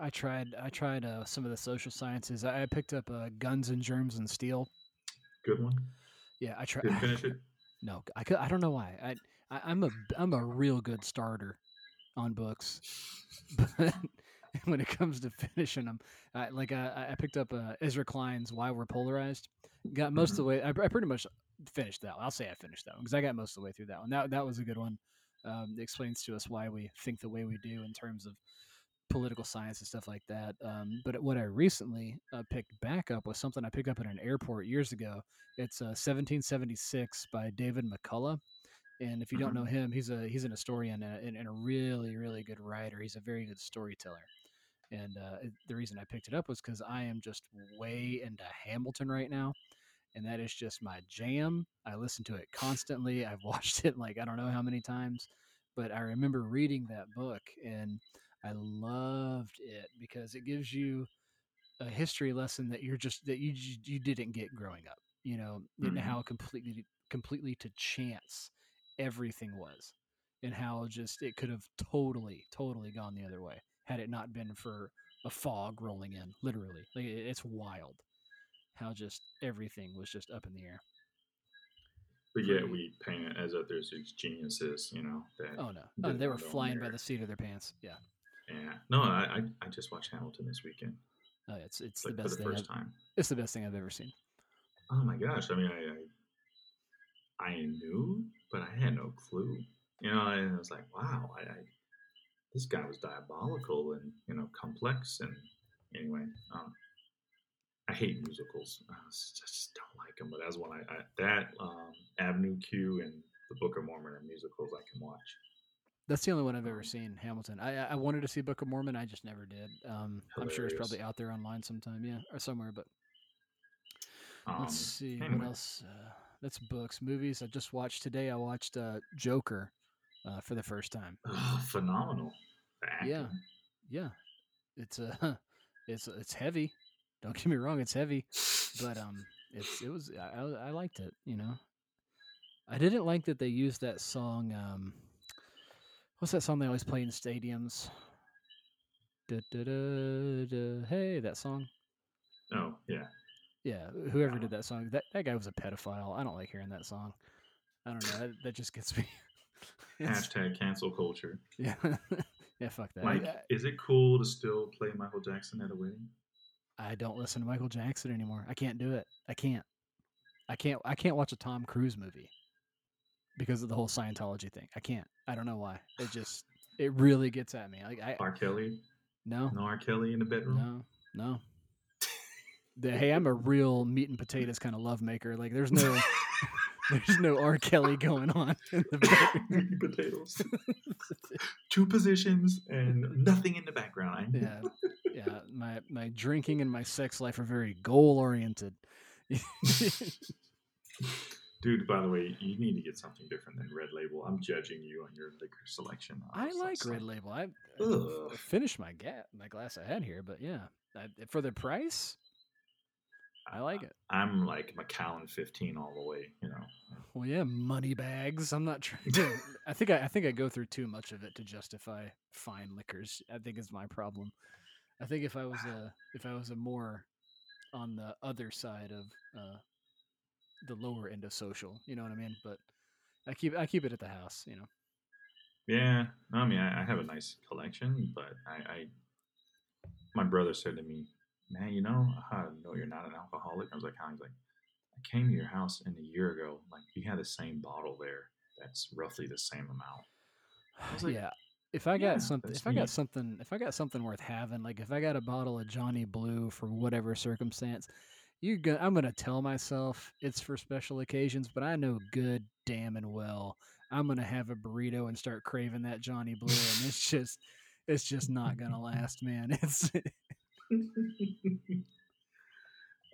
I tried I tried uh, some of the social sciences. I, I picked up uh, Guns and Germs and Steel. good one. Yeah, I tried. Finish it. No, I could, I don't know why. I, I I'm a I'm a real good starter on books, but when it comes to finishing them, I, like I, I picked up uh, Ezra Klein's Why We're Polarized. Got most of the way. I, I pretty much finished that. one. I'll say I finished that one because I got most of the way through that one. That that was a good one. Um, it explains to us why we think the way we do in terms of political science and stuff like that. Um, but what I recently uh, picked back up was something I picked up at an airport years ago. It's uh, 1776 by David McCullough. And if you don't Mhm. know him, he's a he's an historian and a, and a really really good writer. He's a very good storyteller. And uh, the reason I picked it up was because I am just way into Hamilton right now, and that is just my jam. I listen to it constantly. I've watched it like I don't know how many times, but I remember reading that book and I loved it because it gives you a history lesson that you're just that you you didn't get growing up. You know, and Mhm. how completely completely to chance everything was, and how just it could have totally totally gone the other way had it not been for a fog rolling in. Literally, like it's wild how just everything was just up in the air. But yet hmm. we paint it as if there's these geniuses, you know. That, Oh no, oh, they were flying by the seat of their pants. Yeah, Yeah. No, I, I I just watched Hamilton this weekend, oh, it's it's like the for best the thing. first I've, time. it's the best thing I've ever seen. Oh my gosh! I mean, I I, I knew, but I had no clue. You know, and I was like, wow, I, I this guy was diabolical and you know complex and anyway. Um, I hate musicals. I just, don't like them. But that's one I, I that um, Avenue Q and the Book of Mormon are musicals I can watch. That's the only one I've ever Um, seen. Hamilton. I I- I wanted to see Book of Mormon. I just never did. Um, I'm sure it's probably out there online sometime. Yeah, or somewhere. But Um, let's see anyway. what else. Uh, that's books, movies. I just watched today. I watched uh, Joker uh, for the first time. Oh, phenomenal. Yeah. Yeah, it's uh, it's it's heavy. Don't get me wrong, it's heavy, but um, it's it was I, I liked it. You know, I didn't like that they used that song. Um, what's that song they always play in stadiums? Da, da, da, da, hey, that song. Oh yeah. Yeah, whoever did that song, that that guy was a pedophile. I don't like hearing that song. I don't know. That, that just gets me. Hashtag cancel culture. yeah, yeah. Fuck that. Like, I, is it cool to still play Michael Jackson at a wedding? I don't listen to Michael Jackson anymore. I can't do it. I can't. I can't. I can't watch a Tom Cruise movie because of the whole Scientology thing. I can't. I don't know why. It just. It really gets at me. Like I. R. Kelly? No. No R. Kelly in the bedroom? No. No. The, hey, I'm a real meat and potatoes kind of love maker. Like, there's no, There's no R. Kelly going on in the. Potatoes. Two positions and nothing in the background. yeah, yeah. My my drinking and my sex life are very goal oriented. Dude, by the way, you need to get something different than Red Label. I'm judging you on your liquor selection. I was like Red Label. I, I finished my gat my glass I had here, but yeah, I, for the price, I like it. I'm like Macallan 15 all the way, you know. Well, yeah, money bags. I'm not trying to. I think I, I think I go through too much of it to justify fine liquors. I think is my problem. I think if I was a if I was a more on the other side of uh, the lower end of social, you know what I mean. But I keep I keep it at the house, you know. Yeah, I mean, I, I have a nice collection, but I, I, my brother said to me, "Man, you know I know you're not an alcoholic?" I was like, "How?" He's like, "I came to your house in a year ago. Like, you had the same bottle there. That's roughly the same amount." like, yeah. If I yeah, got something, that's if I got something, if I got something worth having, like if I got a bottle of Johnny Blue for whatever circumstance, you go, I'm gonna tell myself it's for special occasions, but I know good damn and well I'm gonna have a burrito and start craving that Johnny Blue, and it's just, it's just not gonna last, man. It's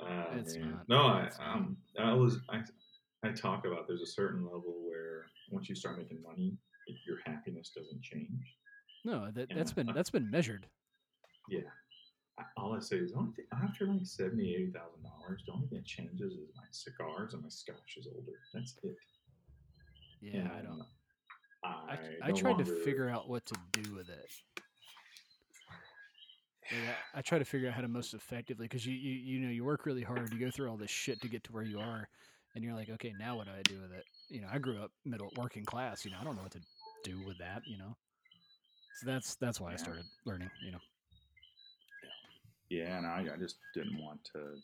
Ah, It's man. not. No, I, um, I was, I, I talk about there's a certain level where once you start making money, it, your happiness doesn't change. no, that that's Yeah. been that's been measured. Yeah. I, all I say is only thing after like seventy, eighty thousand dollars, the only thing that changes is my cigars and my scotch is older. That's it. Yeah, I don't. I, I, I tried to figure out what to do with it. I, I try to figure out how to most effectively because you, you you know you work really hard, you go through all this shit to get to where you are, and you're like, okay, now what do I do with it? You know, I grew up middle working class. You know, I don't know what to do with that. You know, so that's that's why I started learning. You know, Yeah, and I, I just didn't want to.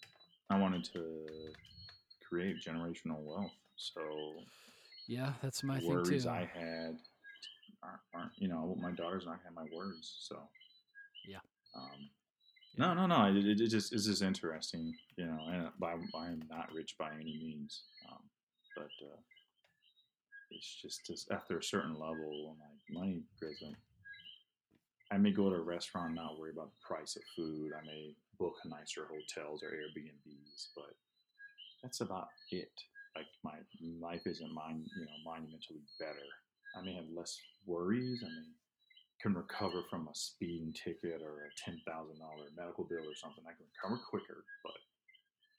I wanted to create generational wealth. So yeah, that's my the thing worries too. I had aren't, aren't you know my daughter's not gonna have my words. So Yeah. Um, no, no, no. It, it, it just it's just interesting, you know. And by, I'm not rich by any means, um, but uh, it's just, just after a certain level, like money doesn't. I may go to a restaurant and not worry about the price of food. I may book nicer hotels or Airbnbs, but that's about it. Like my life isn't mine, you know, monumentally better. I may have less worries. I may can recover from a speeding ticket or a ten thousand dollar medical bill or something. I can recover quicker, but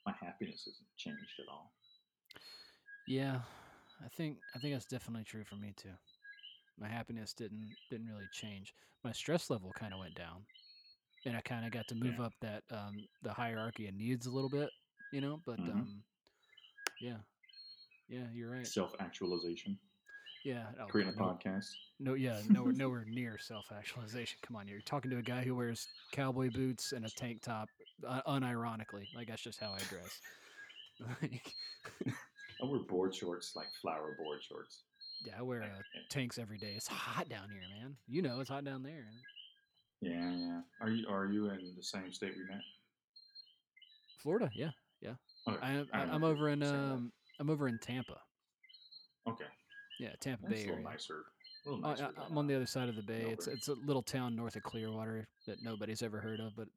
my happiness hasn't changed at all. Yeah, I think I think that's definitely true for me too. My happiness didn't didn't really change. My stress level kind of went down, and I kind of got to move Yeah. up that um, the hierarchy of needs a little bit, you know. But Mhm. um, yeah, yeah, you're right. Self actualization, Yeah, oh, creating a no, podcast. no, yeah, nowhere nowhere near self actualization. Come on, you're talking to a guy who wears cowboy boots and a tank top, uh, unironically. Like that's just how I dress. Like, I wear board shorts, like flower board shorts. yeah, I wear uh, tanks every day. It's hot down here, man. You know, it's hot down there. Yeah, yeah. Are you are you in the same state we met? Florida, yeah. Okay. I, I I'm over in um, I'm over in Tampa. Okay, Yeah, Tampa that's Bay a little area. nicer. A little Uh, nicer. I, I'm on uh, the other side of the bay. It's Melbourne. it's a little town north of Clearwater that nobody's ever heard of, but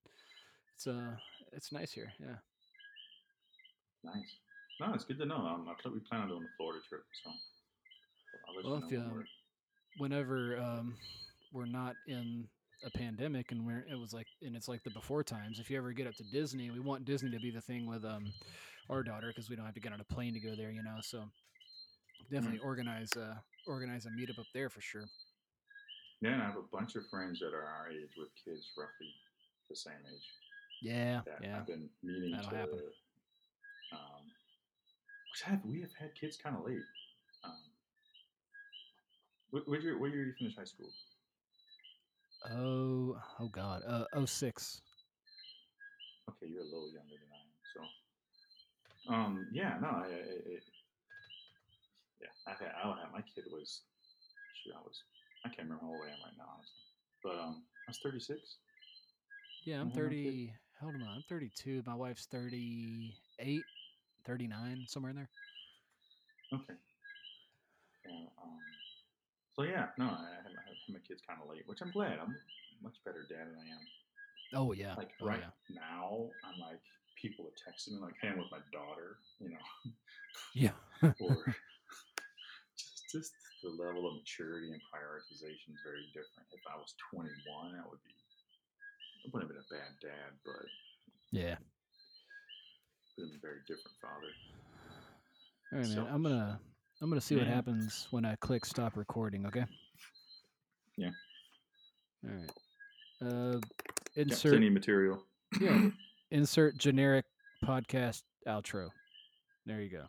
it's uh it's nice here. Yeah. Nice. No, it's good to know. Um, I thought we plan on doing a Florida trip, so I'll Well, if you, um, Whenever um we're not in a pandemic and we're it was like and it's like the before times. If you ever get up to Disney, we want Disney to be the thing with um our daughter because we don't have to get on a plane to go there, you know. So definitely organize a organize a meetup up there for sure. Yeah, and I have a bunch of friends that are our age with kids roughly the same age. Yeah, yeah. I've been meaning That'll to. happen. Um, which have we have had kids kind of late. Um, what, year? What year did you finish high school? Oh, oh God. Uh, oh six. Okay, you're a little younger than I am. So, um, yeah, no, I, I, I yeah, I I had my kid was, shoot, I was, I can't remember how old I am right now, honestly, but um, I was 36. Yeah, I'm 30. Hold on, I'm 32. My wife's 38, 39, somewhere in there. Okay. Yeah. Um, so yeah, no, I I had my kids kind of late, which I'm glad. I'm a much better dad than I am. Oh yeah. Like oh, right yeah. now, I'm like people are texting me like, "Hey, I'm with my daughter," you know, Yeah. or just the level of maturity and prioritization is very different. If I was 21, I would be. I wouldn't have been a bad dad, but Yeah. would have been a very different father. All right, man. So- I'm gonna I'm gonna see what happens when I click stop recording. Okay. Yeah. All right. Uh, insert send any material. yeah. insert generic podcast outro. There you go.